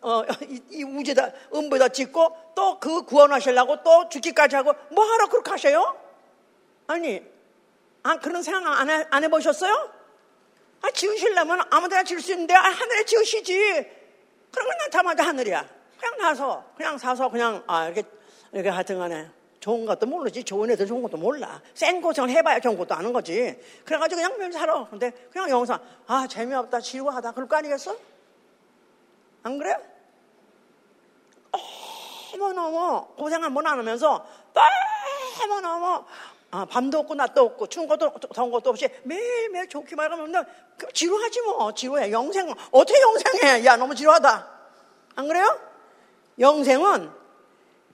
[SPEAKER 1] 어, 이, 이 우주에다 음부에다 짓고 또 그 구원하시려고 또 죽기까지 하고 뭐하러 그렇게 하셔요? 아니 아, 그런 생각 안, 해, 안 해보셨어요? 아, 지으시려면 아무 데나 지을 수 있는데, 아, 하늘에 지으시지. 그러면 나자마자 하늘이야. 그냥 나서, 그냥 사서, 그냥, 아, 이렇게, 이렇게 하여튼 간에. 좋은 것도 모르지. 좋은 애들 좋은 것도 몰라. 생고생을 해봐야 좋은 것도 아는 거지. 그래가지고 그냥 면 살아. 근데 그냥 영상, 아, 재미없다, 지루하다. 그럴 거 아니겠어? 안 그래? 너무너무 고생 한번 안 하면서 너무너무 아, 밤도 없고 낮도 없고 추운 것도 더운 것도 없이 매일매일 좋기만 하면 그 지루하지 뭐 지루해 영생 어떻게 영생해 야 너무 지루하다 안 그래요? 영생은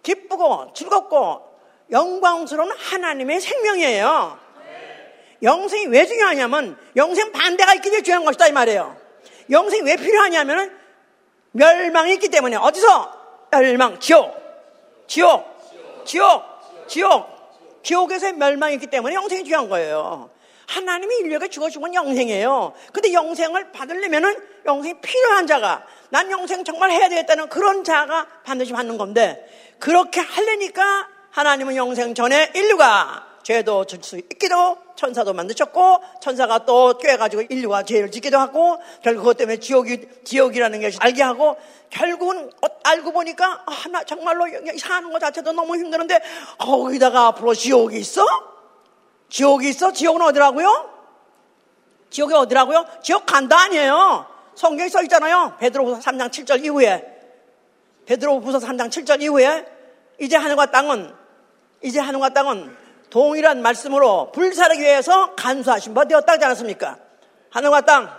[SPEAKER 1] 기쁘고 즐겁고 영광스러운 하나님의 생명이에요. 영생이 왜 중요하냐면 영생 반대가 있기 때문에 중요한 것이다 이 말이에요. 영생이 왜 필요하냐면 멸망이 있기 때문에. 어디서? 멸망 지옥. 지옥. 지옥. 지옥. 지옥에서의 멸망이 있기 때문에 영생이 중요한 거예요. 하나님이 인류에게 주어준 영생이에요. 근데 영생을 받으려면은 영생이 필요한 자가 난 영생 정말 해야 되겠다는 그런 자가 반드시 받는 건데 그렇게 하려니까 하나님은 영생 전에 인류가 죄도 질 수 있기도 천사도 만드셨고 천사가 또 꿰가지고 인류가 죄를 짓기도 하고 결국 그것 때문에 지옥이 지옥이라는 것이 알게 하고 결국은 어, 알고 보니까 아, 나 정말로 사는 것 자체도 너무 힘드는데 거기다가 앞으로 지옥이 있어? 지옥이 있어? 지옥은 어디라고요? 지옥이 어디라고요? 지옥 간다 아니에요. 성경에 써 있잖아요. 베드로후서 3장 7절 이후에 베드로후서 3장 7절 이후에 이제 하늘과 땅은 이제 하늘과 땅은 동일한 말씀으로 불사르기 위해서 간수하신 바 되었다 하지 않았습니까? 하늘과 땅.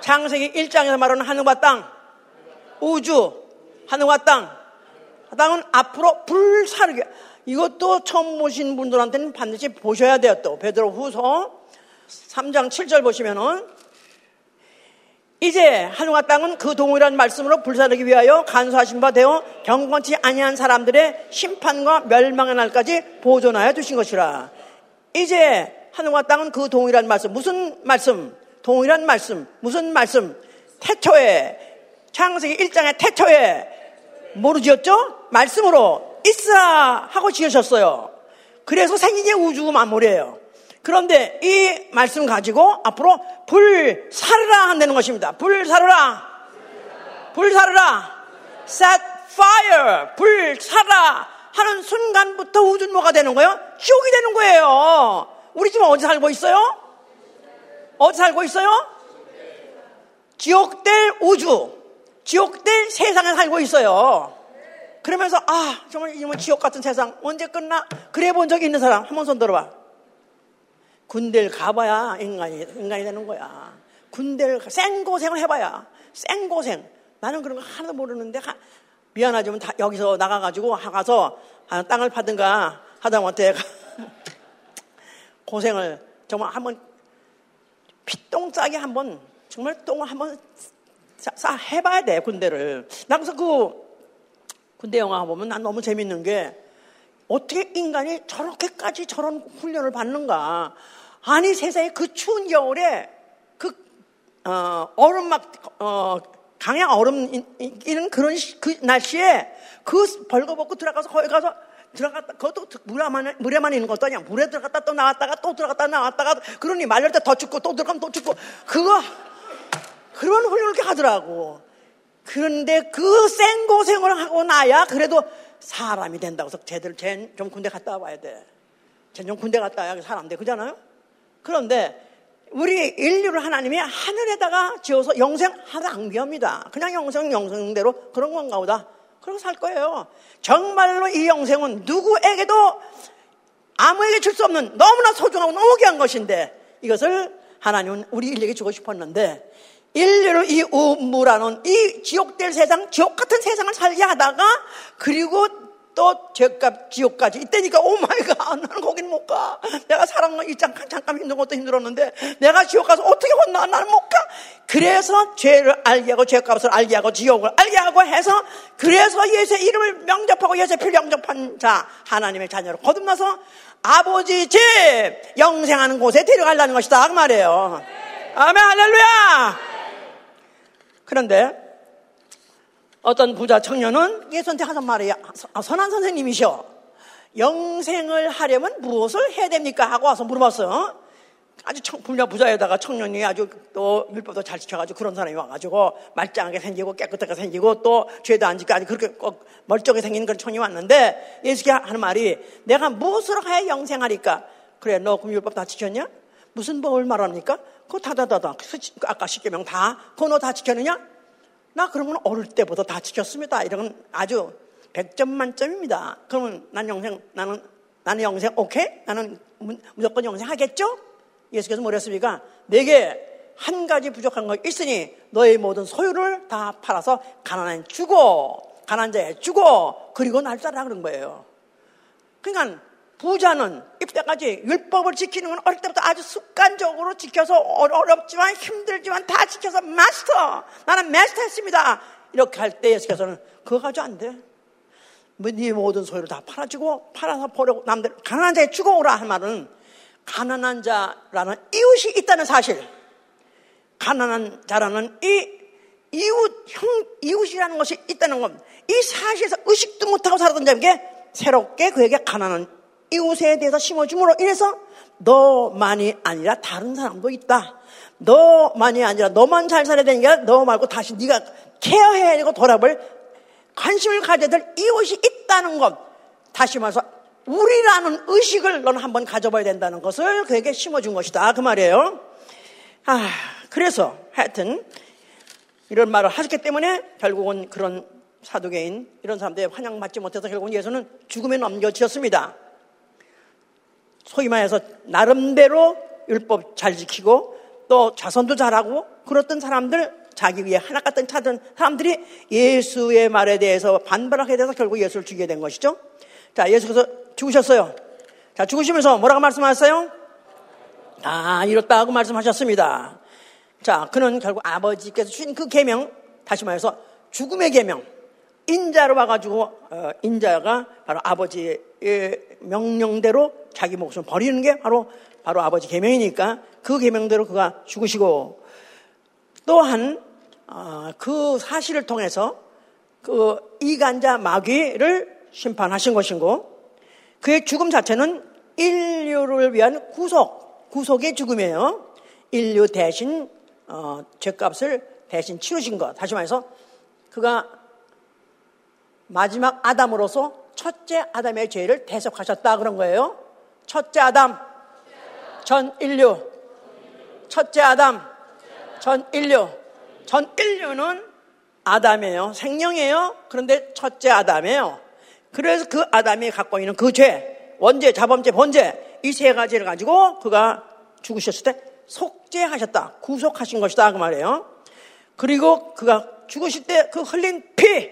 [SPEAKER 1] 창세기 1장에서 말하는 하늘과 땅. 우주. 하늘과 땅. 땅은 앞으로 불사르기. 이것도 처음 보신 분들한테는 반드시 보셔야 돼요. 또 베드로 후서 3장 7절 보시면은 이제 하늘과 땅은 그 동일한 말씀으로 불사르기 위하여 간수하신 바 되어 경건치 아니한 사람들의 심판과 멸망의 날까지 보존하여 두신 것이라. 이제 하늘과 땅은 그 동일한 말씀. 무슨 말씀? 동일한 말씀. 무슨 말씀? 태초에 창세기 1장의 태초에 뭐로 지었죠? 말씀으로 있으라 하고 지으셨어요. 그래서 게 우주 만물이에요. 그런데 이 말씀 가지고 앞으로 불 사르라 한다는 것입니다. 불 사르라. 불 사르라. set fire. 불 사라 하는 순간부터 우주는 뭐가 되는 거예요? 지옥이 되는 거예요. 우리 지금 어디 살고 있어요? 어디 살고 있어요? 지옥될 우주. 지옥될 세상에 살고 있어요. 그러면서 아 정말 이놈 지옥 같은 세상 언제 끝나? 그래 본 적이 있는 사람 한 번 손 들어봐. 군대를 가봐야 인간이, 인간이 되는 거야. 군대를, 생고생을 해봐야. 생고생. 나는 그런 거 하나도 모르는데, 하, 미안하지만 다 여기서 나가가지고 가서 땅을 파든가 하다못해 고생을 정말 한번 피똥 싸게 한번 정말 똥을 한번 싸, 해봐야 돼 군대를. 나 그래서 그 군대 영화 보면 난 너무 재밌는 게 어떻게 인간이 저렇게까지 저런 훈련을 받는가. 아니 세상에 그 추운 겨울에 그 어, 얼음 막 어, 강양 얼음 이는 그런 시, 그 날씨에 그 벌거벗고 들어가서 거기 가서 들어갔다 그것도 물에만 물에만 있는 것도 아니야 물에 들어갔다 또 나왔다가 또 들어갔다 나왔다가 그러니 말릴 때 더 춥고 또 들어가면 또 춥고 그거 그런 훈련을 하더라고 그런데 그 생고생을 하고 나야 그래도 사람이 된다고 해서 쟤들 쟤좀 군대 갔다 와봐야 돼. 쟤 좀 군대 갔다 와야 사람 돼. 그잖아요? 그런데 우리 인류를 하나님이 하늘에다가 지어서 영생하다 낭비합니다. 그냥 영생 영생대로 그런 건가 보다. 그러고 살 거예요. 정말로 이 영생은 누구에게도 아무에게 줄 수 없는 너무나 소중하고 너무 귀한 것인데 이것을 하나님은 우리 인류에게 주고 싶었는데 인류를 이 우물하는 이 지옥될 세상, 지옥 같은 세상을 살게 하다가 그리고 또 죄값 지옥까지 있대니까 oh my God 나는 거긴 못 가. 내가 사랑을 이 잠깐 잠깐 힘든 것도 힘들었는데 내가 지옥 가서 어떻게 혼나 나는 못 가. 그래서 죄를 알게 하고 죄값을 알게 하고 지옥을 알게 하고 해서 그래서 예수의 이름을 영접하고 예수의 피를 영접한 자 하나님의 자녀로 거듭나서 아버지 집 영생하는 곳에 데려가려는 것이다 그 말이에요. 아멘 할렐루야. 그런데 어떤 부자 청년은 예수한테 하는 말이 아, 선한 선생님이셔. 영생을 하려면 무엇을 해야 됩니까? 하고 와서 물어봤어. 아주 청, 분야 부자에다가 청년이 아주 또 율법도 잘 지켜가지고 그런 사람이 와가지고 말짱하게 생기고 깨끗하게 생기고 또 죄도 안 짓고 아주 그렇게 꼭 멀쩡하게 생긴 그런 청이 왔는데 예수가 하는 말이 내가 무엇을 해야 영생하리까? 그래 너 그럼 율법 다 지켰냐? 무슨 법을 말합니까? 그거 다다다다 아까 십계명 다 그거 너 다 지켰느냐? 나 그런 건 어릴 때부터 다 지켰습니다. 이런 건 아주 100점 만점입니다. 그러면 난 영생, 나는 나는 영생 오케이? 나는 무조건 영생 하겠죠? 예수께서 뭐랬습니까? 내게 한 가지 부족한 거 있으니 너의 모든 소유를 다 팔아서 가난한 주고 가난한 자에 주고 그리고 날 따라 그런 거예요. 그러니까 부자는 입대까지 율법을 지키는 건 어릴 때부터 아주 습관적으로 지켜서 어렵지만 힘들지만 다 지켜서 마스터 나는 마스터 했습니다 이렇게 할 때 예수께서는 그거 가지고 안 돼. 뭐네 모든 소유를 다 팔아주고 팔아서 버리고 남들 가난한 자에 주고 오라 할 말은 가난한 자라는 이웃이 있다는 사실 가난한 자라는 이 이웃 형 이웃이라는 것이 있다는 것이 사실에서 의식도 못하고 살았던 자에게 새롭게 그에게 가난한 이웃에 대해서 심어줌으로 인해서 너만이 아니라 다른 사람도 있다. 너만이 아니라 너만 잘 살아야 되는 게 아니라 너 말고 다시 네가 케어해야 되고 돌아볼 관심을 가져야 될 이웃이 있다는 것. 다시 말해서 우리라는 의식을 너는 한번 가져봐야 된다는 것을 그에게 심어준 것이다. 그 말이에요. 아, 그래서 하여튼 이런 말을 하셨기 때문에 결국은 그런 사도계인 이런 사람들의 환영받지 못해서 결국은 예수는 죽음에 넘겨지었습니다. 소위 말해서 나름대로 율법 잘 지키고 또 자선도 잘하고 그렇던 사람들 자기 위에 하나 같은 찾은 사람들이 예수의 말에 대해서 반발하게 돼서 결국 예수를 죽이게 된 것이죠. 자, 예수께서 죽으셨어요. 자, 죽으시면서 뭐라고 말씀하셨어요? 아, 이렇다고 말씀하셨습니다. 자, 그는 결국 아버지께서 주신 그 계명, 다시 말해서 죽음의 계명, 인자로 와가지고 어, 인자가 바로 아버지의 명령대로 자기 목숨을 버리는 게 바로 바로 아버지 계명이니까 그 계명대로 그가 죽으시고 또한 어, 그 사실을 통해서 그 이간자 마귀를 심판하신 것이고 그의 죽음 자체는 인류를 위한 구속 구속의 죽음이에요. 인류 대신 어, 죄값을 대신 치우신 것. 다시 말해서 그가 마지막 아담으로서 첫째 아담의 죄를 대속하셨다 그런 거예요. 첫째 아담, 전 인류. 첫째 아담, 전 인류. 전 인류는 아담이에요. 생명이에요. 그런데 첫째 아담이에요. 그래서 그 아담이 갖고 있는 그 죄, 원죄, 자범죄, 번죄, 이 세 가지를 가지고 그가 죽으셨을 때 속죄하셨다. 구속하신 것이다. 그 말이에요. 그리고 그가 죽으실 때 그 흘린 피,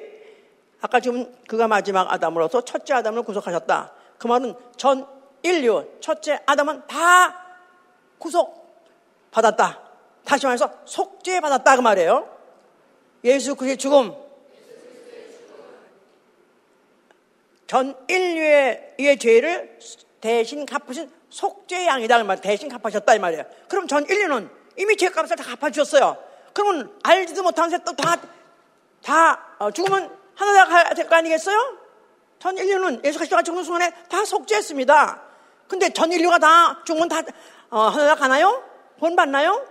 [SPEAKER 1] 아까 지금 그가 마지막 아담으로서 첫째 아담을 구속하셨다. 그 말은 전 인류, 첫째 아담은 다 구속 받았다. 다시 말해서 속죄 받았다. 그 말이에요. 예수 그리스도의 죽음. 전 인류의 이 죄를 대신 갚으신 속죄 양이다. 그 말, 대신 갚으셨다. 이 말이에요. 그럼 전 인류는 이미 죄값을 다 갚아주셨어요. 그러면 알지도 못한 새또 다, 다 어, 죽으면 하나가 가야 될 거 아니겠어요? 전 인류는 예수 그리스도가 죽는 순간에 다 속죄했습니다. 근데 전 인류가 다 죽으면 다 어, 하나가 가나요? 본 받나요?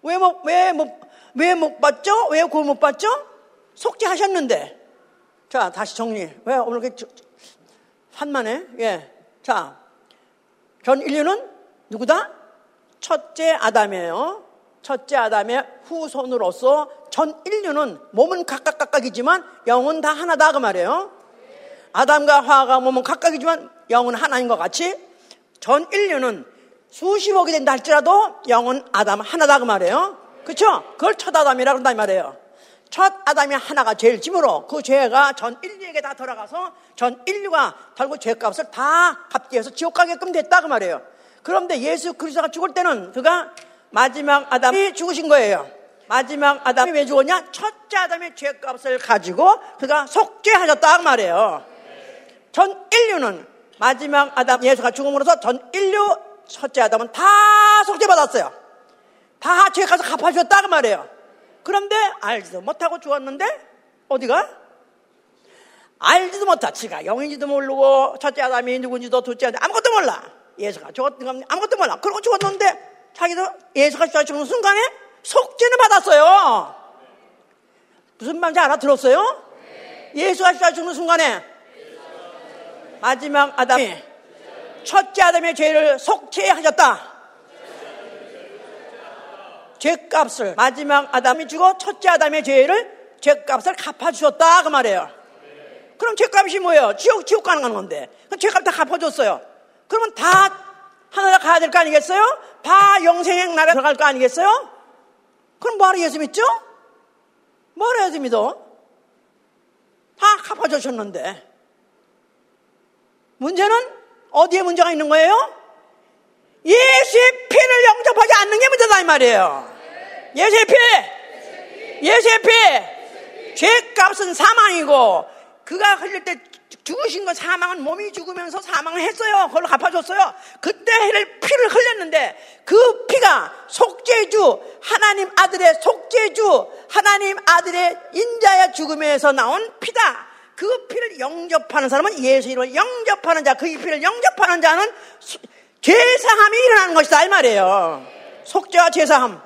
[SPEAKER 1] 왜 못, 왜 못, 왜못 받죠? 왜 구원 못 받죠? 속죄하셨는데. 자, 다시 정리. 왜 오늘 이렇게 산만해? 예. 자, 전 인류는 누구다? 첫째 아담이에요. 첫째 아담의 후손으로서 전 인류는 몸은 각각 각각이지만 영은 다 하나다 그 말이에요. 아담과 화가 몸은 각각이지만 영은 하나인 것 같이 전 인류는 수십억이 된다 할지라도 영은 아담 하나다 그 말이에요. 그렇죠? 그걸 첫 아담이라 그런다 이 말이에요. 첫 아담이 하나가 제일 짐으로 그 죄가 전 인류에게 다 돌아가서 전 인류가 결국 죄값을 다 갚기 위해서 지옥 가게끔 됐다 그 말이에요. 그런데 예수 그리스도가 죽을 때는 그가 마지막 아담이 죽으신 거예요. 마지막 아담이 왜 죽었냐? 첫째 아담의 죄값을 가지고 그가 속죄하셨다 그 말이에요. 전 인류는 마지막 아담 예수가 죽음으로써 전 인류 첫째 아담은 다 속죄받았어요. 다 죄값을 갚아주셨다 그 말이에요. 그런데 알지도 못하고 죽었는데 어디가? 알지도 못하. 지가 영인지도 모르고 첫째 아담이 누군지도 둘째 아담 아무것도 몰라. 예수가 죽었던 건 아무것도 몰라. 그러고 죽었는데 자기도 예수가 죽는 순간에 속죄는 받았어요. 무슨 말인지 알아들었어요? 예수가 죽는 순간에 마지막 아담이 첫째 아담의 죄를 속죄 하셨다. 죄값을 마지막 아담이 죽어 첫째 아담의 죄를 죄값을 갚아주셨다 그 말이에요. 그럼 죄값이 뭐예요? 지옥, 지옥 가는 건데. 그럼 죄값 다 갚아줬어요. 그러면 다 하늘에 가야 될 거 아니겠어요? 다 영생의 나라에 들어갈 거 아니겠어요? 그럼 뭐하러 예수 믿죠? 뭐하러 예수 믿어? 다 갚아주셨는데. 문제는 어디에 문제가 있는 거예요? 예수의 피를 영접하지 않는 게 문제다 이 말이에요. 예수의 피! 예수의 피! 죄값은 사망이고 그가 흘릴 때 죽으신 거 사망은 몸이 죽으면서 사망을 했어요. 그걸 갚아줬어요. 그때 피를 흘렸는데 그 피가 속죄주 하나님 아들의 속죄주 하나님 아들의 인자의 죽음에서 나온 피다. 그 피를 영접하는 사람은 예수 이름을 영접하는 자, 그 피를 영접하는 자는 죄사함이 일어나는 것이다 이 말이에요. 속죄와 죄사함.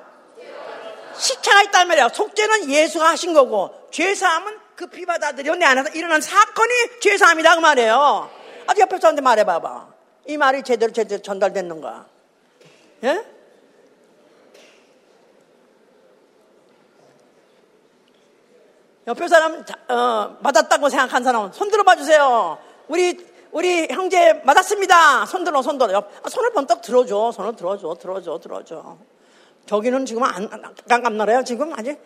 [SPEAKER 1] 시차가 있단 말이야. 속죄는 예수가 하신 거고 죄사함은 그 피 받아들여 내 안에서 일어난 사건이 죄사함이다 그 말이에요. 아주 옆에 사람한테 말해봐봐. 이 말이 제대로 제대로 전달됐는가? 예? 옆에 사람 어, 맞았다고 생각한 사람 손 들어봐 주세요. 우리 우리 형제 맞았습니다. 손 들어 손 들어. 아, 손을 번쩍 들어줘. 손을 들어줘 들어줘 들어줘. 저기는 지금 안, 깜깜나라요 지금 아직.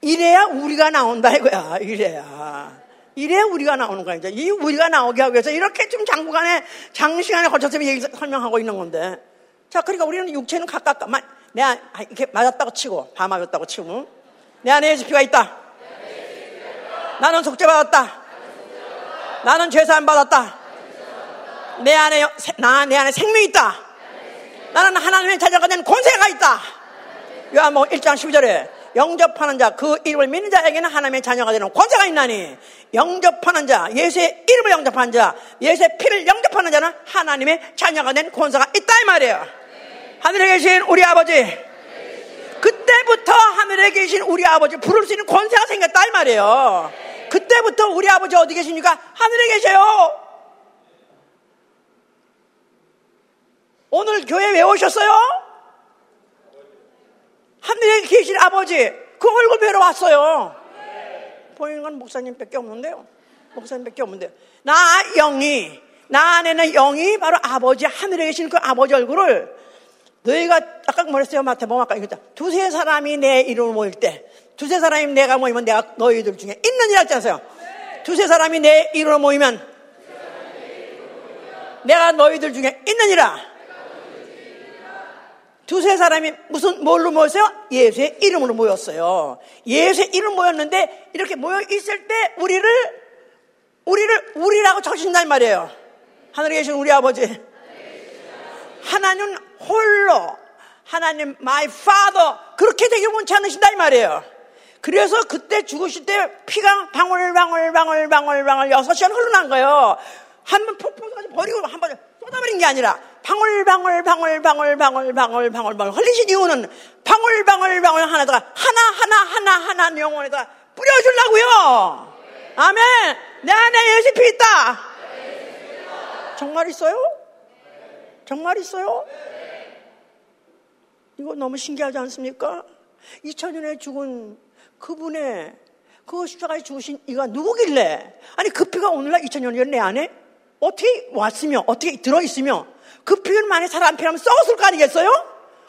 [SPEAKER 1] 이래야 우리가 나온다 이거야. 이래야. 이래야 우리가 나오는 거야. 이제 이 우리가 나오게 하기 위해서 이렇게 좀 장구간에 장시간에 걸쳐서 설명하고 있는 건데. 자, 그러니까 우리는 육체는 각각 내가 이렇게 맞았다고 치고 다 맞았다고 치고 내 안에 예수 피가 있다. 나는 속죄받았다. 나는 죄사함 받았다. 내 안에 나 내 안에 생명이 있다. 나는 하나님의 된 권세가 있다. 요한복음 1장 12절에 영접하는 자, 그 이름을 믿는 자에게는 하나님의 자녀가 되는 권세가 있나니 영접하는 자, 예수의 이름을 영접하는 자, 예수의 피를 영접하는 자는 하나님의 자녀가 된 권세가 있다 이 말이에요. 하늘에 계신 우리 아버지, 그때부터 하늘에 계신 우리 아버지 부를 수 있는 권세가 생겼다 이 말이에요. 그때부터 우리 아버지 어디 계십니까? 하늘에 계세요. 오늘 교회 왜 오셨어요? 하늘에 계신 아버지 그 얼굴 뵈러 왔어요. 보이는 건 목사님밖에 없는데요. 목사님밖에 없는데요. 나 영이 나 안에는 영이 바로 아버지 하늘에 계신 그 아버지 얼굴을 너희가 아까 말했어요 마태복음 아까 이거다 두세 사람이 내 이름을 모일 때 두세 사람이 내가 모이면 내가 너희들 중에 있느니라 했잖아요. 두세 사람이 내 이름으로 모이면 내가 너희들 중에 있느니라. 두세 사람이 무슨 뭘로 모였어요? 예수의 이름으로 모였어요. 예수의 이름 모였는데 이렇게 모여 있을 때 우리를 우리를 우리라고 적으신단 말이에요. 하늘에 계신 우리 아버지. 하나님 홀로 하나님 my father 그렇게 되길 원치 않으신다 이 말이에요. 그래서 그때 죽으실 때 피가 방울방울방울방울방울 여섯 시간 흘러난 거예요. 한 번 폭풍까지 버리고 한 번 쏟아버린 게 아니라 방울방울방울방울방울방울방울 흘리신 이유는 방울방울방울 하나다가 하나 하나 하나 하나 영혼에다 뿌려주려고요. 아멘. 내 안에 예수 피 있다. 정말 있어요? 정말 있어요? 이거 너무 신기하지 않습니까? 2000년에 죽은 그분의 그 십자가에 죽으신 이가 누구길래? 아니 그 피가 오늘날 2000년이면 내 안에 어떻게 왔으며 어떻게 들어있으며 그 피를 만약 사람 피라면 썩었을 거 아니겠어요?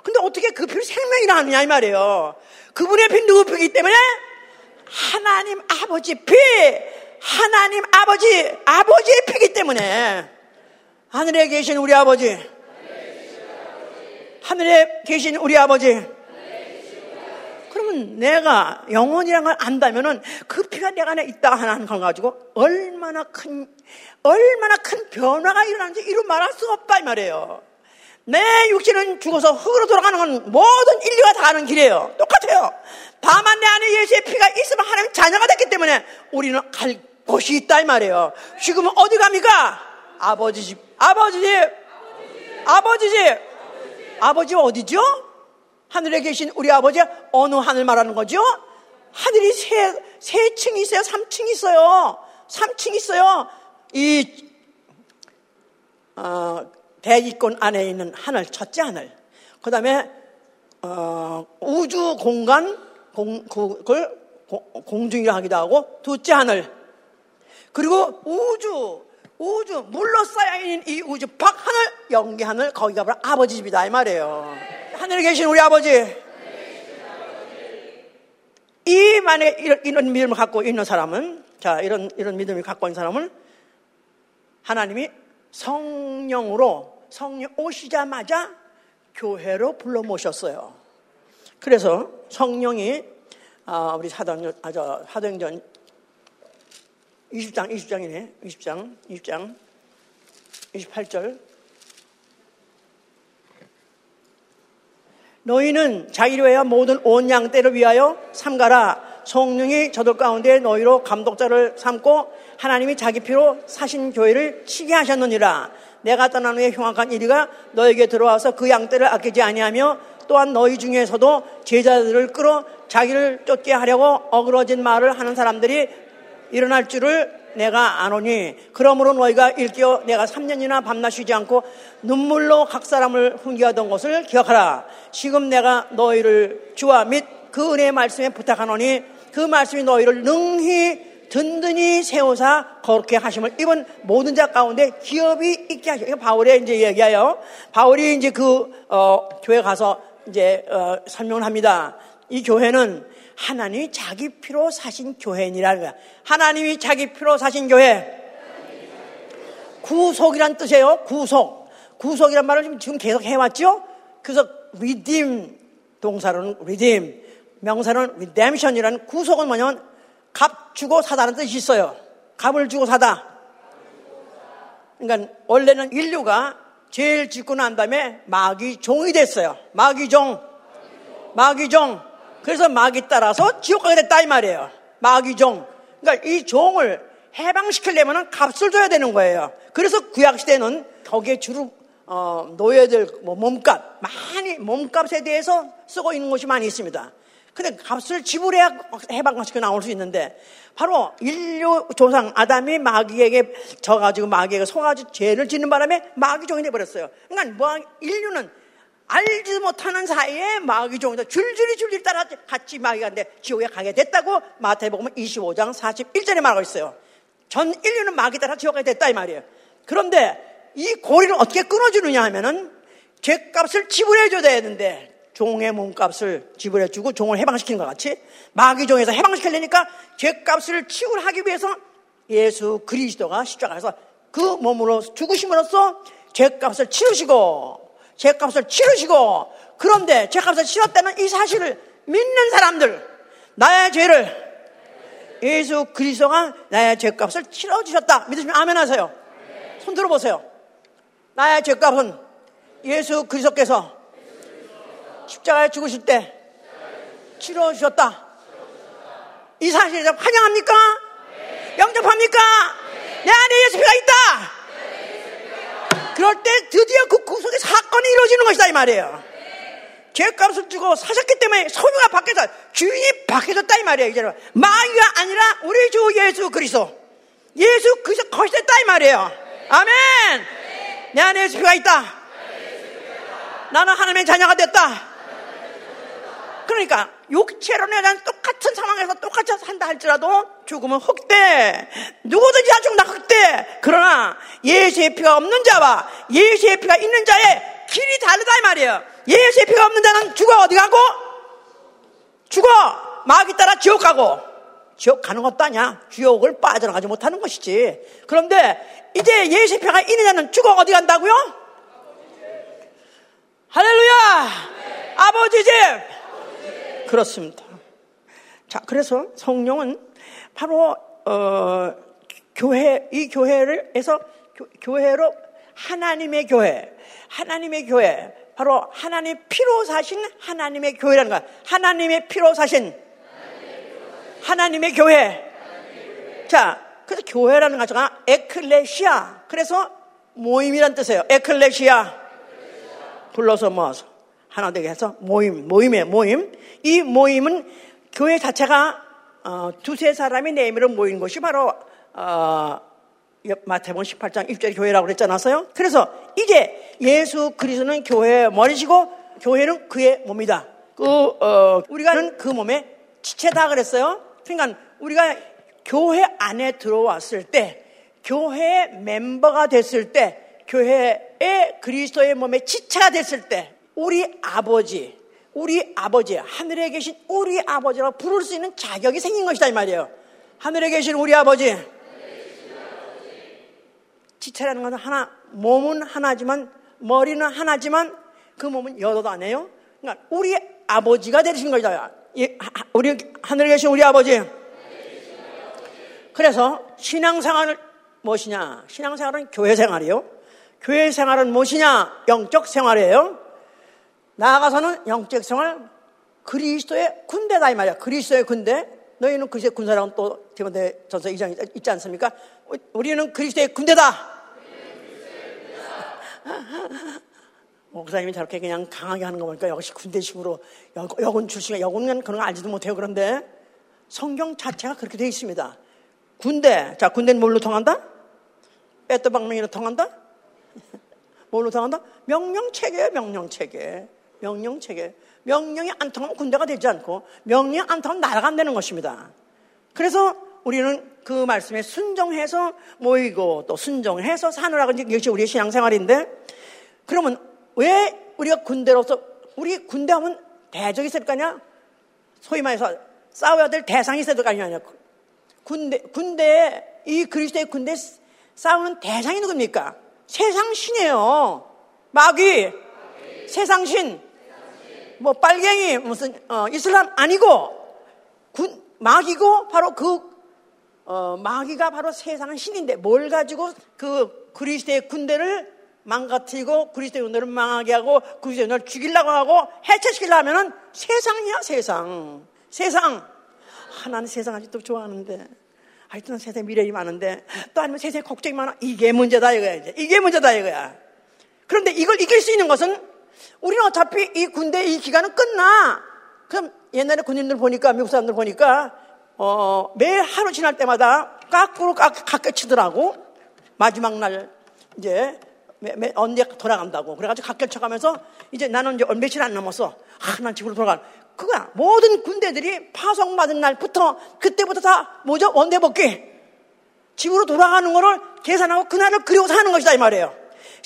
[SPEAKER 1] 근데 어떻게 그 피를 생명이라 하느냐 이 말이에요. 그분의 피 누구 피기 때문에? 하나님 아버지 피! 하나님 아버지, 아버지의 피기 때문에 하늘에 계신 우리 아버지, 하늘에 계신 우리 아버지, 그러면 내가 영혼이란 걸 안다면은 그 피가 내가 안에 있다 하는 걸 가지고 얼마나 큰, 얼마나 큰 변화가 일어나는지 이루 말할 수가 없다 이 말이에요. 내 육신은 죽어서 흙으로 돌아가는 건 모든 인류가 다 가는 길이에요. 똑같아요. 다만 내 안에 예수의 피가 있으면 하나님 자녀가 됐기 때문에 우리는 갈 곳이 있다 이 말이에요. 지금은 어디 갑니까? 아버지 집. 아버지 집. 아버지 집. 아버지 어디죠? 하늘에 계신 우리 아버지 어느 하늘 말하는 거죠? 하늘이 세, 세 층이 있어요. 3층 있어요. 3층 있어요. 이, 어, 대기권 안에 있는 하늘, 첫째 하늘. 그 다음에, 어, 우주 공간, 공, 그걸 공중이라 하기도 하고 둘째 하늘 그리고 우주 우주 물로 쌓여 있는 이 우주 박하늘 영계하늘 거기가 바로 아버지 집이다 이 말이에요. 하늘에 계신 우리 아버지. 이 만에 이런, 이런 믿음을 갖고 있는 사람은 자 이런 이런 믿음을 갖고 있는 사람은 하나님이 성령으로 성령 오시자마자 교회로 불러 모셨어요. 그래서 성령이 아, 우리 사도행 아, 저, 사도행전 20장 20장이네. 20장 20장 28절 너희는 위하여 모든 온 양떼를 위하여 삼가라. 성령이 저들 가운데 너희로 감독자를 삼고 하나님이 자기 피로 사신 교회를 치게 하셨느니라. 내가 떠난 후에 흉악한 이리가 너에게 들어와서 그 양떼를 아끼지 아니하며 또한 너희 중에서도 제자들을 끌어 자기를 쫓게 하려고 어그러진 말을 하는 사람들이 일어날 줄을 내가 아노니 그러므로 너희가 일깨어 내가 3년이나 밤낮 쉬지 않고 눈물로 각 사람을 훈계하던 것을 기억하라. 지금 내가 너희를 주와 및 그 은혜의 말씀에 부탁하노니 그 말씀이 너희를 능히 든든히 세우사 거룩게 하심을 입은 모든 자 가운데 기업이 있게 하시고 바울의 이제 얘기하여 바울이 이제 그 어, 교회 가서 이제 어, 설명을 합니다. 이 교회는 하나님이 자기 피로 사신 교회니라는 거야. 하나님이 자기 피로 사신 교회. 구속이란 뜻이에요. 구속. 구속이란 말을 지금 계속 해왔죠? 그래서 redeem 동사로는 redeem, 명사는 redemption이라는 구속은 뭐냐면 값 주고 사다는 뜻이 있어요. 값을 주고 사다. 그러니까 원래는 인류가 제일 짓고 난 다음에 마귀 종이 됐어요. 마귀 종. 마귀 종. 그래서 마귀 따라서 지옥 가게 됐다 이 말이에요. 마귀 종. 그러니까 이 종을 해방시키려면 값을 줘야 되는 거예요. 그래서 구약 시대는 거기에 주로 어, 노예들 뭐 몸값 많이 몸값에 대해서 쓰고 있는 곳이 많이 있습니다. 근데 값을 지불해야 해방시켜 나올 수 있는데 바로 인류 조상 아담이 마귀에게 져가지고 마귀에게 속아가지고 죄를 짓는 바람에 마귀 종이 돼버렸어요. 그러니까 뭐 인류는 알지도 못하는 사이에 마귀 종이다. 줄줄이 줄줄이 따라 같이 마귀가 데 지옥에 가게 됐다고 마태복음 25장 41절에 말하고 있어요. 전 인류는 마귀 따라 지옥에 됐다 이 말이에요. 그런데 이 고리를 어떻게 끊어주느냐 하면은 죄값을 지불해줘야 되는데 종의 몸값을 지불해주고 종을 해방시키는 것 같이 마귀 종에서 해방시키려니까 죄값을 치울하기 위해서 예수 그리스도가 십자가에서 그 몸으로 죽으심으로써 죄값을 치르시고 죄값을 치르시고 그런데 죄값을 치렀다는 이 사실을 믿는 사람들 나의 죄를 예수 그리스도가 나의 죄값을 치러 주셨다. 믿으시면 아멘 하세요. 손 들어 보세요. 나의 죄값은 예수 그리스도께서 십자가에 죽으실 때 치러 주셨다. 이 사실에 환영합니까? 영접합니까? 내 안에 예수 피가 있다 그럴 때 드디어 그 구속의 사건이 이루어지는 것이다 이 말이에요. 죄값을 주고 사셨기 때문에 소유가 바뀌어서 주인이 바뀌어졌다 이 말이에요. 이제는 마귀가 아니라 우리 주 예수 그리스도. 예수 그리스도 거시됐다 이 말이에요. 아멘. 내 안에 예수 피가 있다. 나는 하나님의 자녀가 됐다. 그러니까 육체로 내가 똑같은 상황에서 똑같이 산다 할지라도 죽으면 흑대. 누구든지 다 죽는다 흑대. 그러나 예수의 피가 없는 자와 예수의 피가 있는 자의 길이 다르다 이 말이에요. 예수의 피가 없는 자는 죽어 어디 가고? 죽어. 마귀 따라 지옥 가고. 지옥 가는 것도 아니야. 지옥을 빠져나가지 못하는 것이지. 그런데 이제 예수의 피가 있는 자는 죽어 어디 간다고요? 할렐루야! 아버지 집! 그렇습니다. 자, 그래서 성령은 바로 어, 교회 이 교회를 해서 교, 회로 하나님의 교회, 하나님의 교회, 바로 하나님 피로 사신 하나님의 교회라는 거야. 하나님의 피로 사신 하나님의 교회. 자, 그래서 교회라는 가지가 에클레시아. 그래서 모임이란 뜻이에요. 에클레시아. 불러서 모아서 하나 되게 해서 모임, 모임의 모임. 이 모임은 교회 자체가 어, 두세 사람이 네임으로 모인 것이 바로 어, 마태복음 18장 1절 교회라고 그랬잖아요. 그래서 이제 예수 그리스도는 교회의 머리시고 교회는 그의 몸이다. 그 어, 우리가는 그 몸의 지체다 그랬어요. 그러니까 우리가 교회 안에 들어왔을 때, 교회 멤버가 됐을 때, 교회의 그리스도의 몸에 지체가 됐을 때, 우리 아버지, 우리 아버지, 하늘에 계신 우리 아버지라고 부를 수 있는 자격이 생긴 것이다 이 말이에요. 하늘에 계신 우리 아버지. 지체라는 것은 하나, 몸은 하나지만 머리는 하나지만 그 몸은 여러도 안 해요. 그러니까 우리 아버지가 되신 거다. 우리 하늘에 계신 우리 아버지. 그래서 신앙생활은 무엇이냐? 신앙생활은 교회생활이요. 교회생활은 무엇이냐? 영적 생활이에요. 나아가서는 영적 생활 그리스도의 군대다 이 말이야. 그리스도의 군대. 너희는 그리스도의 군사라고 또 디모데 전서 2장 있지 않습니까? 우리는 그리스도의 군대다. 목사님이 저렇게 그냥 강하게 하는 거 보니까 역시 군대식으로 여군 출신이 여군은 그런 거 알지도 못해요. 그런데 성경 자체가 그렇게 되어 있습니다. 군대. 자, 군대는 뭘로 통한다? 빼또방명이로 통한다? 뭘로 통한다? 명령체계예요, 명령체계. 명령체계. 명령이 안 통하면 군대가 되지 않고 명령이 안 통하면 나라가 안 되는 것입니다. 그래서 우리는 그 말씀에 순종해서 모이고 또 순종해서 사느라고 이것이 우리의 신앙생활인데 그러면 왜 우리가 군대로서 우리 군대 하면 대적이 있을 거 아니야? 소위 말해서 싸워야 될 대상이 있을 거 아니냐? 군대 군대에 이 그리스도의 군대 싸우는 대상이 누굽니까? 세상 신이에요. 마귀, 세상 신, 뭐 빨갱이 무슨 어, 이슬람 아니고 군 마귀고 바로 그 어, 마귀가 바로 세상은 신인데 뭘 가지고 그 그리스도의 군대를 망가뜨리고 그리스도의 군대를 망하게 하고 그리스도의 군대를 죽이려고 하고 해체시키려 하면은 세상이야 세상. 세상. 하나는 세상 아직도 좋아하는데. 하여튼 세상에 미래이 많은데. 또 아니면 세상에 걱정이 많아. 이게 문제다 이거야 이제. 이게 문제다 이거야. 그런데 이걸 이길 수 있는 것은 우리는 어차피 이 군대 이 기간은 끝나 그럼 옛날에 군인들 보니까 미국 사람들 보니까 어, 매 하루 지날 때마다 깎으로 깎, 깎여 치더라고. 마지막 날, 이제, 매, 매, 언제 돌아간다고. 그래가지고 깎여 쳐가면서, 이제 나는 이제 며칠 안 남았어. 아, 난 집으로 돌아가. 그거야. 모든 군대들이 파송받은 날부터, 그때부터 다, 뭐죠? 원대 복귀. 집으로 돌아가는 거를 계산하고 그날을 그리고 사는 것이다, 이 말이에요.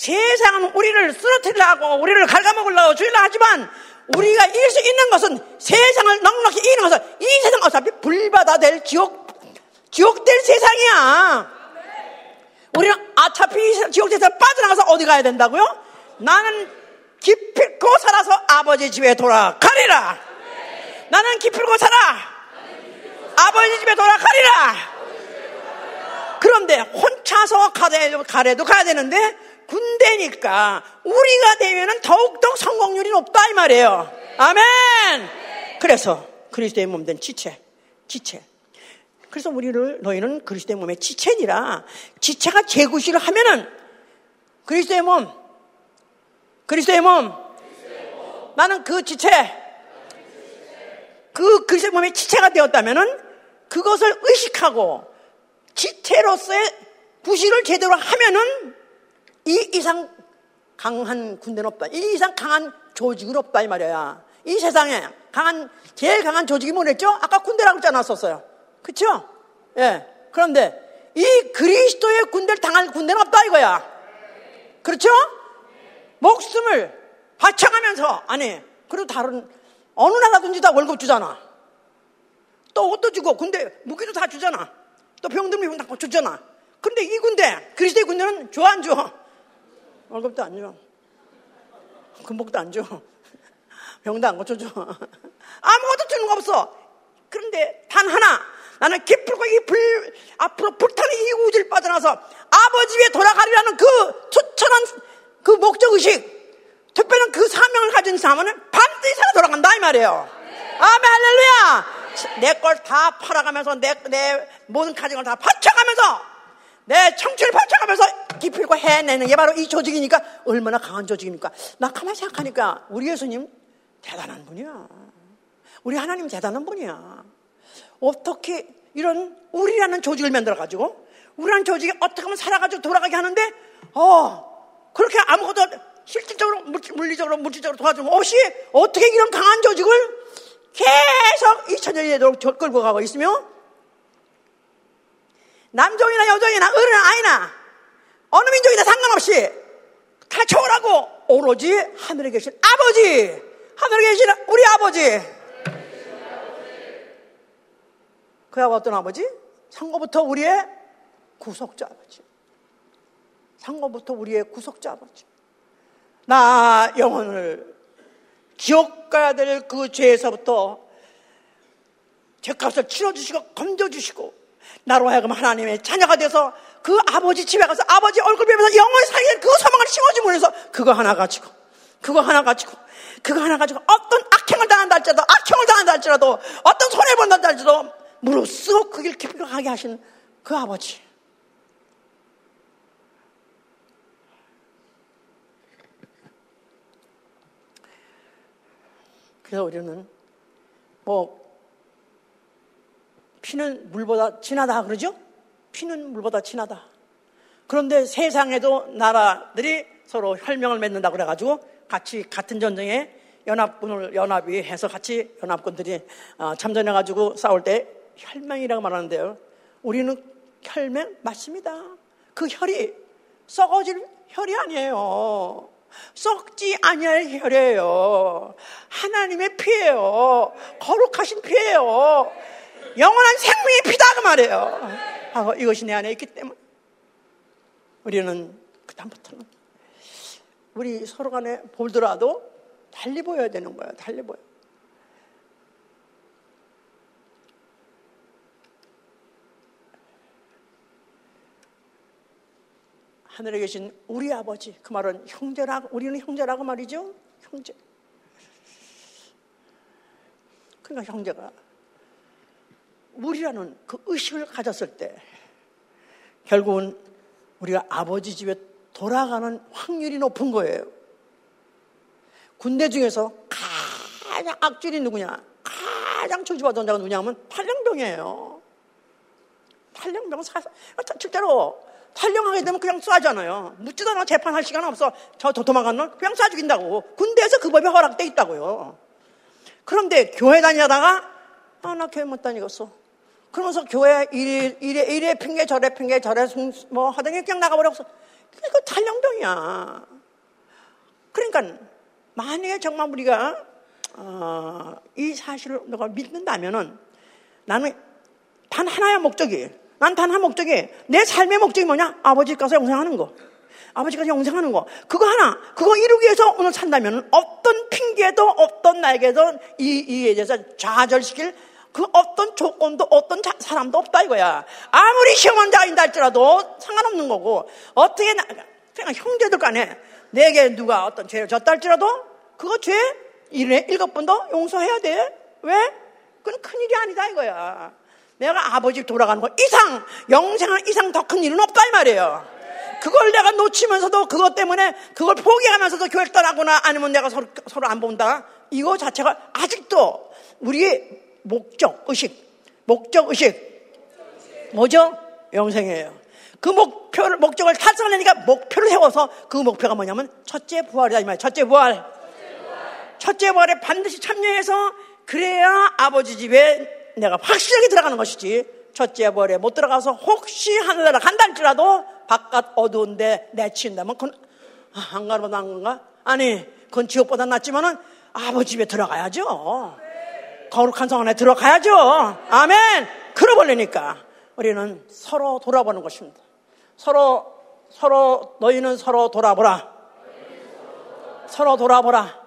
[SPEAKER 1] 세상은 우리를 쓰러뜨리려고, 우리를 갉아먹으려고 주려고 하지만, 우리가 이길 수 있는 것은 세상을 넉넉히 이기는 것은 이 세상 어차피 불바다 될 지옥, 지옥 될 세상이야. 우리는 어차피 지옥 대에서 빠져나가서 어디 가야 된다고요? 나는 기필코 살아서 아버지 집에 돌아가리라. 나는 기필코 살아. 아버지 집에 돌아가리라. 그런데 혼자서 가래도 가야 되는데 군대니까 우리가 되면은 더욱더 성공률이 높다 이 말이에요. 아멘. 그래서 그리스도의 몸된 지체, 지체. 그래서 우리를 너희는 그리스도의 몸의 지체니라. 지체가 제구시를 하면은 그리스도의 몸, 그리스도의 몸. 나는 그 지체, 그 그리스도의 몸의 지체가 되었다면은 그것을 의식하고 지체로서의 부실을 제대로 하면은 이 이상 강한 군대는 없다. 이 이상 강한 조직은 없다 이 말이야. 이 세상에 강한 제일 강한 조직이 뭐랬죠? 아까 군대라고 했지 않았었어요. 그렇죠? 예. 그런데 이 그리스도의 군대를 당할 군대는 없다 이거야. 그렇죠? 목숨을 바쳐가면서 아니 그리고 다른 어느 나라든지 다 월급 주잖아. 또 옷도 주고 군대 무기도 다 주잖아. 또 병들 미용 다 주잖아. 근데 이 군대 그리스도의 군대는 줘 안 줘? 월급도 안 줘. 금복도 안 줘. 병도 안 고쳐줘. 아무것도 주는 거 없어. 그런데 단 하나. 나는 기쁠고 이 불, 앞으로 불타는 이 우주를 빠져나서 아버지 에 돌아가리라는 그 초천한 그 목적의식. 특별한 그 사명을 가진 사람은 반드시 살아 돌아간다 이 말이에요. 아멘 할렐루야. 내걸 다 팔아가면서 내, 내 모든 걸다 바쳐가면서 내 청춘을 바쳐가면서 기필고 해내는 게 바로 이 조직이니까 얼마나 강한 조직입니까? 나 가만히 생각하니까 우리 예수님 대단한 분이야. 우리 하나님 대단한 분이야. 어떻게 이런 우리라는 조직을 만들어가지고 우리라는 조직이 어떻게 하면 살아가지고 돌아가게 하는데 어 그렇게 아무것도 실질적으로 물리적으로 물질적으로 도와주는 없이 어떻게 이런 강한 조직을 계속 2000년이 되도록 끌고 가고 있으며 남종이나 여종이나 어른이나 아이나 어느 민족이나 상관없이 다 좋으라고 오로지 하늘에 계신 아버지 하늘에 계신 우리 아버지. 그 아버지 어떤 아버지? 상고부터 우리의 구속자 아버지. 상고부터 우리의 구속자 아버지. 나 영혼을 지옥 가야 될 그 죄에서부터 죄값을 치러주시고 건져주시고 나로 하여금 하나님의 자녀가 돼서 그 아버지 집에 가서 아버지 얼굴 뵈면서 영원히 살게 그 소망을 심어주면 해서 그거 하나 가지고 그거 하나 가지고 그거 하나 가지고 어떤 악행을 당한다 할지라도 악행을 당한다 할지라도 어떤 손해 본다 할지라도 무릎 쓰고 그 길 깊이 가게 하신 그 아버지. 그래서 우리는 뭐 피는 물보다 진하다 그러죠? 피는 물보다 진하다. 그런데 세상에도 나라들이 서로 혈명을 맺는다 그래가지고 같이 같은 전쟁에 연합군을 연합이 해서 같이 연합군들이 어, 참전해가지고 싸울 때 혈맹이라고 말하는데요. 우리는 혈맹 맞습니다. 그 혈이 썩어질 혈이 아니에요. 썩지 아니할 혈이에요. 하나님의 피예요. 거룩하신 피예요. 영원한 생명의 피다 그 말이에요. 하고 이것이 내 안에 있기 때문에 우리는 그 다음부터는 우리 서로 간에 보더라도 달리 보여야 되는 거예요. 달리 보여. 하늘에 계신 우리 아버지 그 말은 형제라고 우리는 형제라고 말이죠. 형제. 그러니까 형제가 우리라는 그 의식을 가졌을 때 결국은 우리가 아버지 집에 돌아가는 확률이 높은 거예요. 군대 중에서 가장 악질이 누구냐? 가장 저주받은 자가 누구냐면 탈령병이에요. 탈령병은 사, 실제로 탈령하게 되면 그냥 쏴잖아요. 묻지도 않아 재판할 시간 없어. 저 도망간 놈 그냥 쏴 죽인다고. 군대에서 그 법이 허락돼 있다고요. 그런데 교회 다니다가 아, 나 교회 못 다니겠어. 그러면서 교회 이래, 이래, 이래 핑계 저래 핑계 저래 뭐 하더니 그냥 나가버렸어. 그거 탈령병이야. 그러니까 만약에 정말 우리가 어, 이 사실을 너가 믿는다면은 나는 단 하나의 목적이 난 단 한 목적이 내 삶의 목적이 뭐냐? 아버지 가서 영생하는 거. 아버지가 영생하는 거. 그거 하나, 그거 이루기 위해서 오늘 산다면 어떤 핑계도 어떤 나에게도 이, 이에 대해서 좌절시킬 그 어떤 조건도 어떤 자, 사람도 없다 이거야. 아무리 시험한 자인다 할지라도 상관없는 거고 어떻게 나, 그냥 형제들 간에 내게 누가 어떤 죄를 졌다 할지라도 그거 죄 일에 일곱 번도 용서해야 돼. 왜? 그건 큰 일이 아니다 이거야. 내가 아버지 돌아가는 거 이상 영생한 이상 더 큰 일은 없다 이 말이에요. 그걸 내가 놓치면서도 그것 때문에 그걸 포기하면서도 교회 떠나거나 아니면 내가 서로, 서로 안 본다. 이거 자체가 아직도 우리의 목적 의식, 목적 의식 뭐죠? 영생이에요. 그 목표를 목적을 달성하려니까 목표를 세워서 그 목표가 뭐냐면 첫째 부활이다 이 말이에요. 첫째 부활. 첫째 부활에 반드시 참여해서 그래야 아버지 집에 내가 확실하게 들어가는 것이지. 첫째 부활에 못 들어가서 혹시 하늘나라 간다 할지라도 바깥 어두운데 내친다면 그건 아, 안 가보다 안 건가? 아니 그건 지옥보다 낫지만은 아버지 집에 들어가야죠. 거룩한 성 안에 들어가야죠. 아멘. 그러버리니까 우리는 서로 돌아보는 것입니다. 서로 서로 너희는 서로 돌아보라. 서로 돌아보라.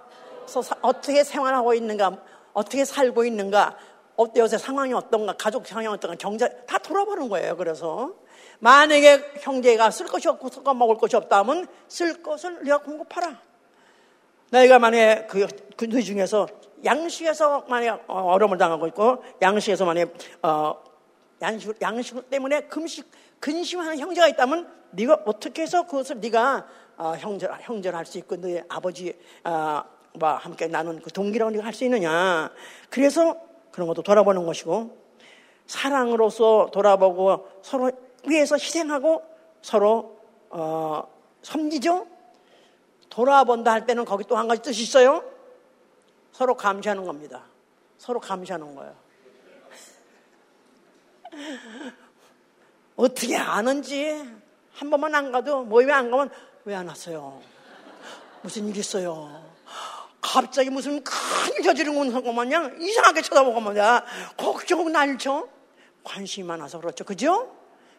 [SPEAKER 1] 어떻게 생활하고 있는가, 어떻게 살고 있는가, 어때 요새 상황이 어떤가, 가족 상황이 어떤가, 경제 다 돌아보는 거예요. 그래서 만약에 형제가 쓸 것이 없고 섞어 먹을 것이 없다면 쓸 것을 네가 공급하라. 너희가 만약에 그, 그 중에서 양식에서 만약 어려움을 당하고 있고 양식에서 만약 어, 양식, 양식 때문에 금식 근심하는 형제가 있다면 네가 어떻게 해서 그것을 네가 어, 형제 형제를 수 있고 너의 아버지와 어, 함께 나눈 그 동기라고 네가 할 수 있느냐? 그래서 그런 것도 돌아보는 것이고 사랑으로서 돌아보고 서로 위해서 희생하고 서로 어, 섬기죠. 돌아본다 할 때는 거기 또 한 가지 뜻이 있어요. 서로 감시하는 겁니다. 서로 감시하는 거예요. 어떻게 아는지 한 번만 안 가도 모임에 안 가면 왜 안 왔어요? 무슨 일 있어요? 갑자기 무슨 큰일 저지른 것 마냥 이상하게 쳐다보고 뭐냐 걱정 날죠 관심이 많아서 그렇죠 그죠?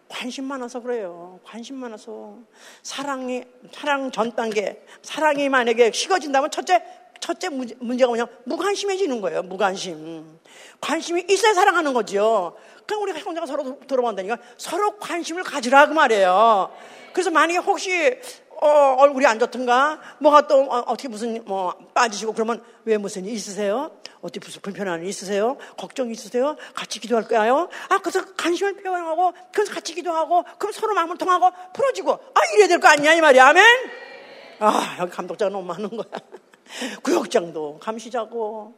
[SPEAKER 1] 관심 많아서 그래요 관심 많아서 사랑이 사랑 전 단계 사랑이 만약에 식어진다면 첫째 첫째 문제가 뭐냐 무관심해지는 거예요 무관심 관심이 있어야 사랑하는 거죠 그럼 우리가 형제가 서로 들어본다니까 서로 관심을 가지라 그 말이에요 그래서 만약에 혹시 어, 얼굴이 안 좋던가, 뭐가 또 어, 떻게 무슨 뭐 빠지시고 그러면 왜 무슨 일 있으세요? 어떻게 무슨 불편한 일 있으세요? 걱정 있으세요? 같이 기도할까요? 아, 그래서 관심을 표현하고, 그래서 같이 기도하고, 그럼 서로 마음을 통하고 풀어지고, 아, 이래야 될 거 아니냐, 이 말이야. 아멘? 아, 여기 감독자가 너무 많은 거야. 구역장도 감시자고,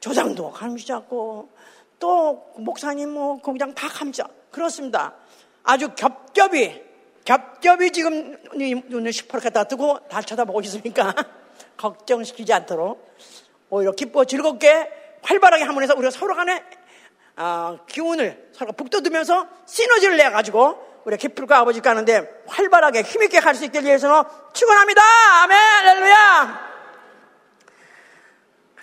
[SPEAKER 1] 조장도 감시자고, 또 목사님 뭐, 공장 다 감시자. 그렇습니다. 아주 겹겹이 겹겹이 지금 눈을 시퍼렇게 다 뜨고 다 쳐다보고 있으니까 걱정시키지 않도록 오히려 기뻐 즐겁게 활발하게 하면서 우리가 서로 간에 어, 기운을 서로 북돋으면서 시너지를 내가지고 우리 기쁠과 아버지 가는데 활발하게 힘있게 갈 수 있게 위해서는 축원합니다. 아멘, 할렐루야.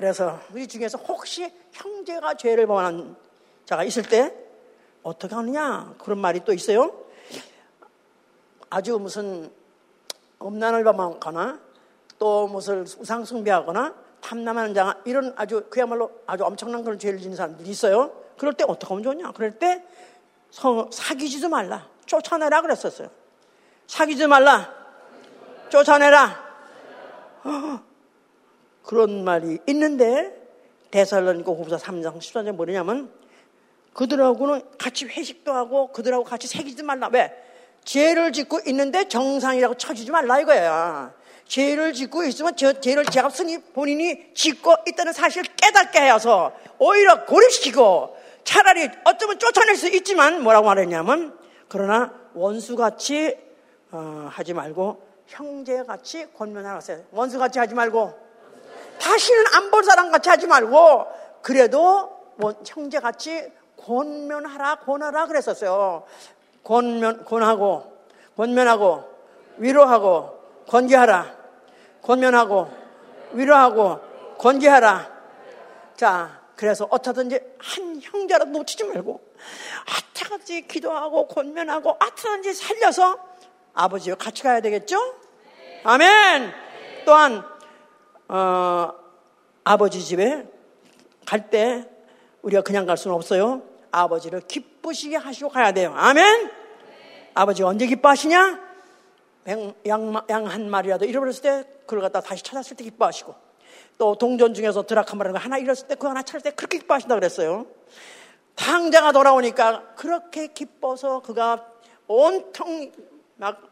[SPEAKER 1] 그래서 우리 중에서 혹시 형제가 죄를 범하는 자가 있을 때 어떻게 하느냐 그런 말이 또 있어요. 아주 무슨 음란을 범하거나 또 무슨 우상 숭배하거나 탐남하는 자 이런 아주 그야말로 아주 엄청난 그런 죄를 지는 사람들이 있어요. 그럴 때 어떻게 하면 좋냐? 그럴 때 성, 사귀지도 말라. 쫓아내라 그랬었어요. 사귀지 말라. 쫓아내라. 어, 그런 말이 있는데 대살로니까 후보사 3장 14절 뭐냐면 그들하고는 같이 회식도 하고 그들하고 같이 새기지 말라. 왜? 죄를 짓고 있는데 정상이라고 쳐주지 말라 이거야. 죄를 짓고 있으면 저 죄를 제가 스니 본인이 짓고 있다는 사실을 깨닫게 하여서 오히려 고립시키고 차라리 어쩌면 쫓아낼 수 있지만 뭐라고 말했냐면 그러나 원수같이 어, 하지 말고 형제같이 권면하라 어 원수같이 하지 말고 다시는 안 볼 사람 같이 하지 말고 그래도 형제같이 권면하라 권하라 그랬었어요. 권면, 권하고, 권면하고, 위로하고, 권계하라. 권면하고, 위로하고, 권계하라. 자, 그래서 어쩌든지 한 형제라도 놓치지 말고, 아차같이 기도하고, 권면하고, 아차든지 살려서 아버지와 같이 가야 되겠죠? 아멘! 또한, 어, 아버지 집에 갈 때 우리가 그냥 갈 수는 없어요. 아버지를 기쁘시게 하시고 가야 돼요. 아멘? 네. 아버지가 언제 기뻐하시냐? 양, 양한 마리라도 잃어버렸을 때 그걸 갖다 다시 찾았을 때 기뻐하시고 또 동전 중에서 한 마리가 하나 잃었을 때 그 하나 찾을 때 그렇게 기뻐하신다 그랬어요. 당자가 돌아오니까 그렇게 기뻐서 그가 온통 막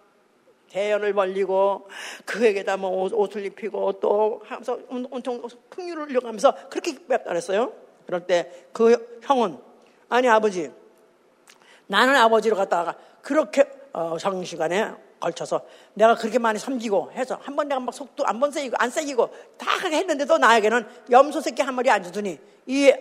[SPEAKER 1] 대연을 벌리고 그에게다 뭐 옷을 입히고 또 하면서 온통 풍류를 흘려가면서 그렇게 그랬어요. 그럴 때 그 형은 아니 아버지 나는 아버지로 갔다가 그렇게 어, 장시간에 걸쳐서 내가 그렇게 많이 섬기고 해서 한 번 내가 막 속도 안 번 세이고 안 세이고 다 그렇게 했는데도 나에게는 염소 새끼 한 마리 안 주더니 이,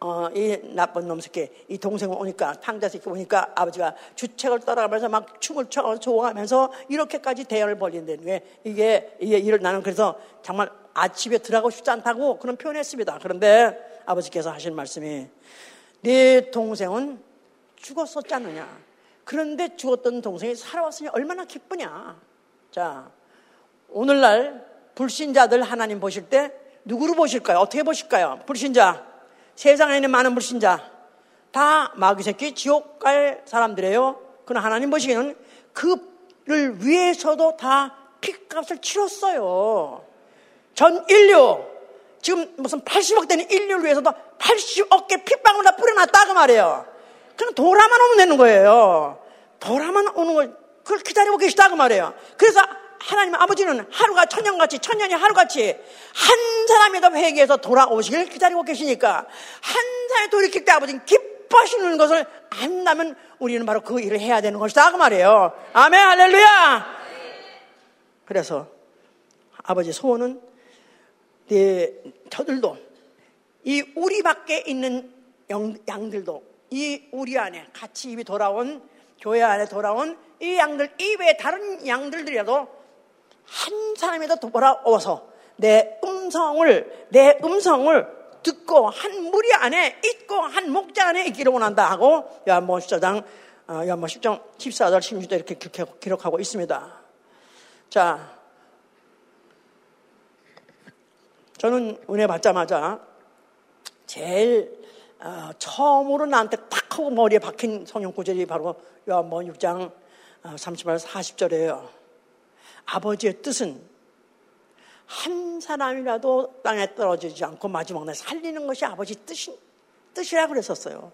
[SPEAKER 1] 어, 이 나쁜 놈 새끼 이 동생 오니까 탕자 새끼 오니까 아버지가 주책을 따라가면서 막 춤을 춰 좋아하면서 이렇게까지 대연을 벌린다는 게 이게 이게 이를 나는 그래서 정말 아침에 들어가고 싶지 않다고 그런 표현했습니다. 그런데 아버지께서 하신 말씀이 내 동생은 죽었었지 않느냐. 그런데 죽었던 동생이 살아왔으니 얼마나 기쁘냐. 자, 오늘날 불신자들 하나님 보실 때 누구로 보실까요? 어떻게 보실까요? 불신자. 세상에 있는 많은 불신자. 다 마귀 새끼 지옥 갈 사람들이에요. 그러나 하나님 보시기에는 그를 위해서도 다 핏값을 치렀어요. 전 인류, 지금 무슨 80억 되는 인류를 위해서도 80억 개 핏방울 다 뿌려놨다 그 말이에요. 그냥 돌아만 오면 되는 거예요. 돌아만 오는 걸 그걸 기다리고 계시다 그 말이에요. 그래서 하나님 아버지는 하루가 천년같이 천년이 하루같이 한 사람이라도 회개해서 돌아오시길 기다리고 계시니까 한 사람이 돌이킬 때 아버지는 기뻐하시는 것을 안다면 우리는 바로 그 일을 해야 되는 것이다 그 말이에요. 아멘 할렐루야. 그래서 아버지 소원은 네, 저들도 이 우리 밖에 있는 양, 들도 이 우리 안에 같이 입이 돌아온 교회 안에 돌아온 이 양들 이외에 다른 양들이라도 한 사람이라도 돌아와서 내 음성을 내 음성을 듣고 한 무리 안에 있고 한 목자 안에 있기를 원한다 하고 요한복음 14장 어, 요한복음 10장 14절 16절 이렇게 기록하고 있습니다. 자, 저는 은혜 받자마자 제일 어, 처음으로 나한테 탁 하고 머리에 박힌 성경 구절이 바로 요한복음 6장 30절 40절이에요. 아버지의 뜻은 한 사람이라도 땅에 떨어지지 않고 마지막 날 살리는 것이 아버지 뜻이, 뜻이라 그랬었어요.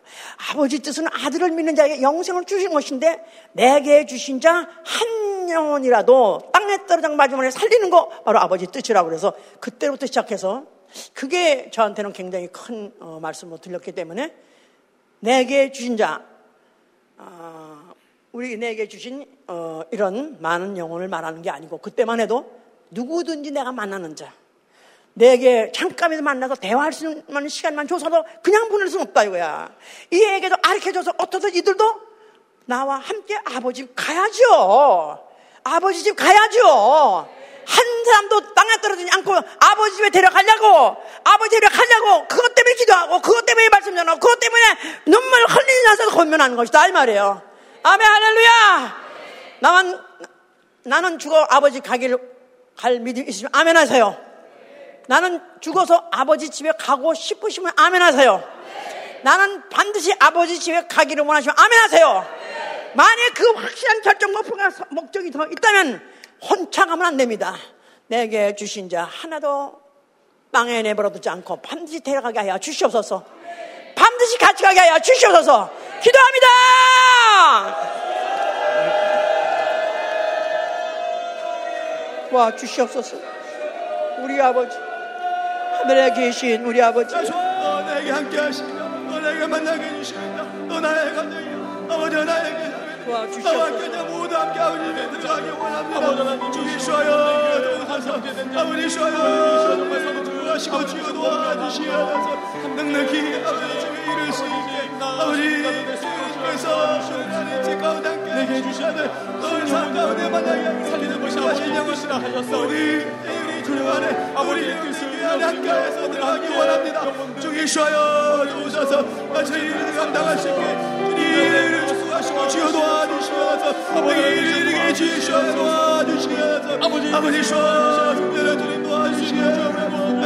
[SPEAKER 1] 아버지 뜻은 아들을 믿는 자에게 영생을 주신 것인데 내게 주신 자 한 영혼이라도 땅에 떨어져 마지막 날 살리는 거 바로 아버지 뜻이라고 그래서 그때부터 시작해서 그게 저한테는 굉장히 큰 어, 말씀을 들렸기 때문에 내게 주신 자 어, 우리 내게 주신 어, 이런 많은 영혼을 말하는 게 아니고 그때만 해도 누구든지 내가 만나는 자. 내게 잠깐이라도 만나서 대화할 수 있는 시간만 줘서도 그냥 보낼 수는 없다 이거야. 이 애에게도 가르쳐줘서 어떠서 이들도 나와 함께 아버지 집 가야죠. 아버지 집 가야죠. 한 사람도 땅에 떨어지지 않고 아버지 집에 데려가려고 아버지 집에 가려고 그것 때문에 기도하고 그것 때문에 말씀 전하고 그것 때문에 눈물 흘리면서 건면하는 것이다 이 말이에요 아멘 할렐루야 나만 나는 죽어 아버지 가기를 갈 믿음이 있으면 아멘 하세요 나는 죽어서 아버지 집에 가고 싶으시면 아멘 하세요 나는 반드시 아버지 집에 가기를 원하시면 아멘 하세요 만약 그 확실한 결정 목적이 더 있다면 혼자 가면 안 됩니다. 내게 주신 자 하나도 땅에 내버려 두지 않고 반드시 데려가게 하여 주시옵소서. 반드시 같이 가게 하여 주시옵소서. 기도합니다. 와 주시옵소서. 우리 아버지 하늘에 계신 우리 아버지.
[SPEAKER 2] 너 내게 함께 하시며 너 내게 만나게 해주시며 너 나의 감정이여 아버지 나에게 도와주시옵소서. 모두 함께 아버님에 들어가기 원합니다. 주님 쉬어요. 아버지 쉬어요. 주하시고 주여 도와주시옵소서. 넉넉히 아버지 집에 이룰 수 있게 아버지 주께서 제 가운데 함께 내게 주시되 너를 삶 가운데 만나게 살리는 것이 아버지의 것이라 하셨사 우리 주님 안에 아버지의 뜻을 안에 함께해서 들어가기 원합니다. 주님 쉬어요. 주셔서 저희를 감당할 수 있게 주님 주시고 주여 도와주시옵소서 아버지 이르게 주시옵소서 도와주시옵소서 아버지 아버지 주여 특별한 주님 도와주시옵소서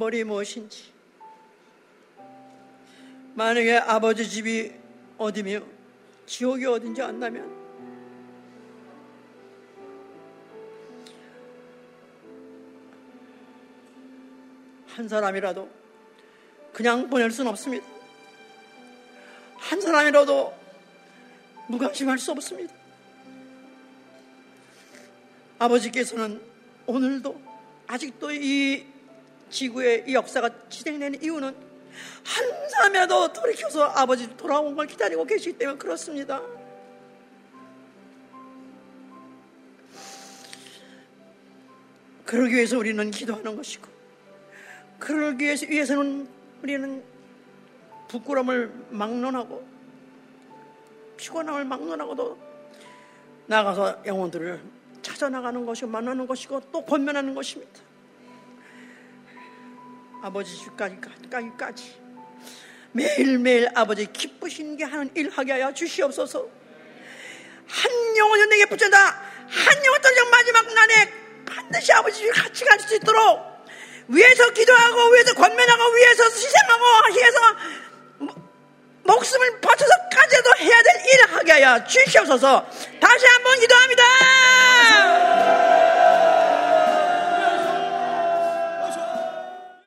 [SPEAKER 1] 영벌이 무엇인지 만약에 아버지 집이 어디며 지옥이 어딘지 안다면 한 사람이라도 그냥 보낼 수는 없습니다. 한 사람이라도 무관심할 수 없습니다. 아버지께서는 오늘도 아직도 이 지구의 이 역사가 진행되는 이유는 한 사람이라도 돌이켜서 아버지 돌아온 걸 기다리고 계시기 때문에 그렇습니다. 그러기 위해서 우리는 기도하는 것이고, 그러기 위해서는 우리는 부끄러움을 막론하고, 피곤함을 막론하고도 나가서 영혼들을 찾아나가는 것이고, 만나는 것이고, 또 권면하는 것입니다. 아버지 집까지까지 매일매일 아버지 기쁘신 게 하는 일 하게 하여 주시옵소서. 한 영혼을 내게 붙여다 한 영혼 떨정 마지막 날에 반드시 아버지 집 같이 갈 수 있도록 위에서 기도하고 위에서 권면하고 위에서 희생하고 위에서 목숨을 바쳐서까지도 해야 될 일을 하게 하여 주시옵소서. 다시 한번 기도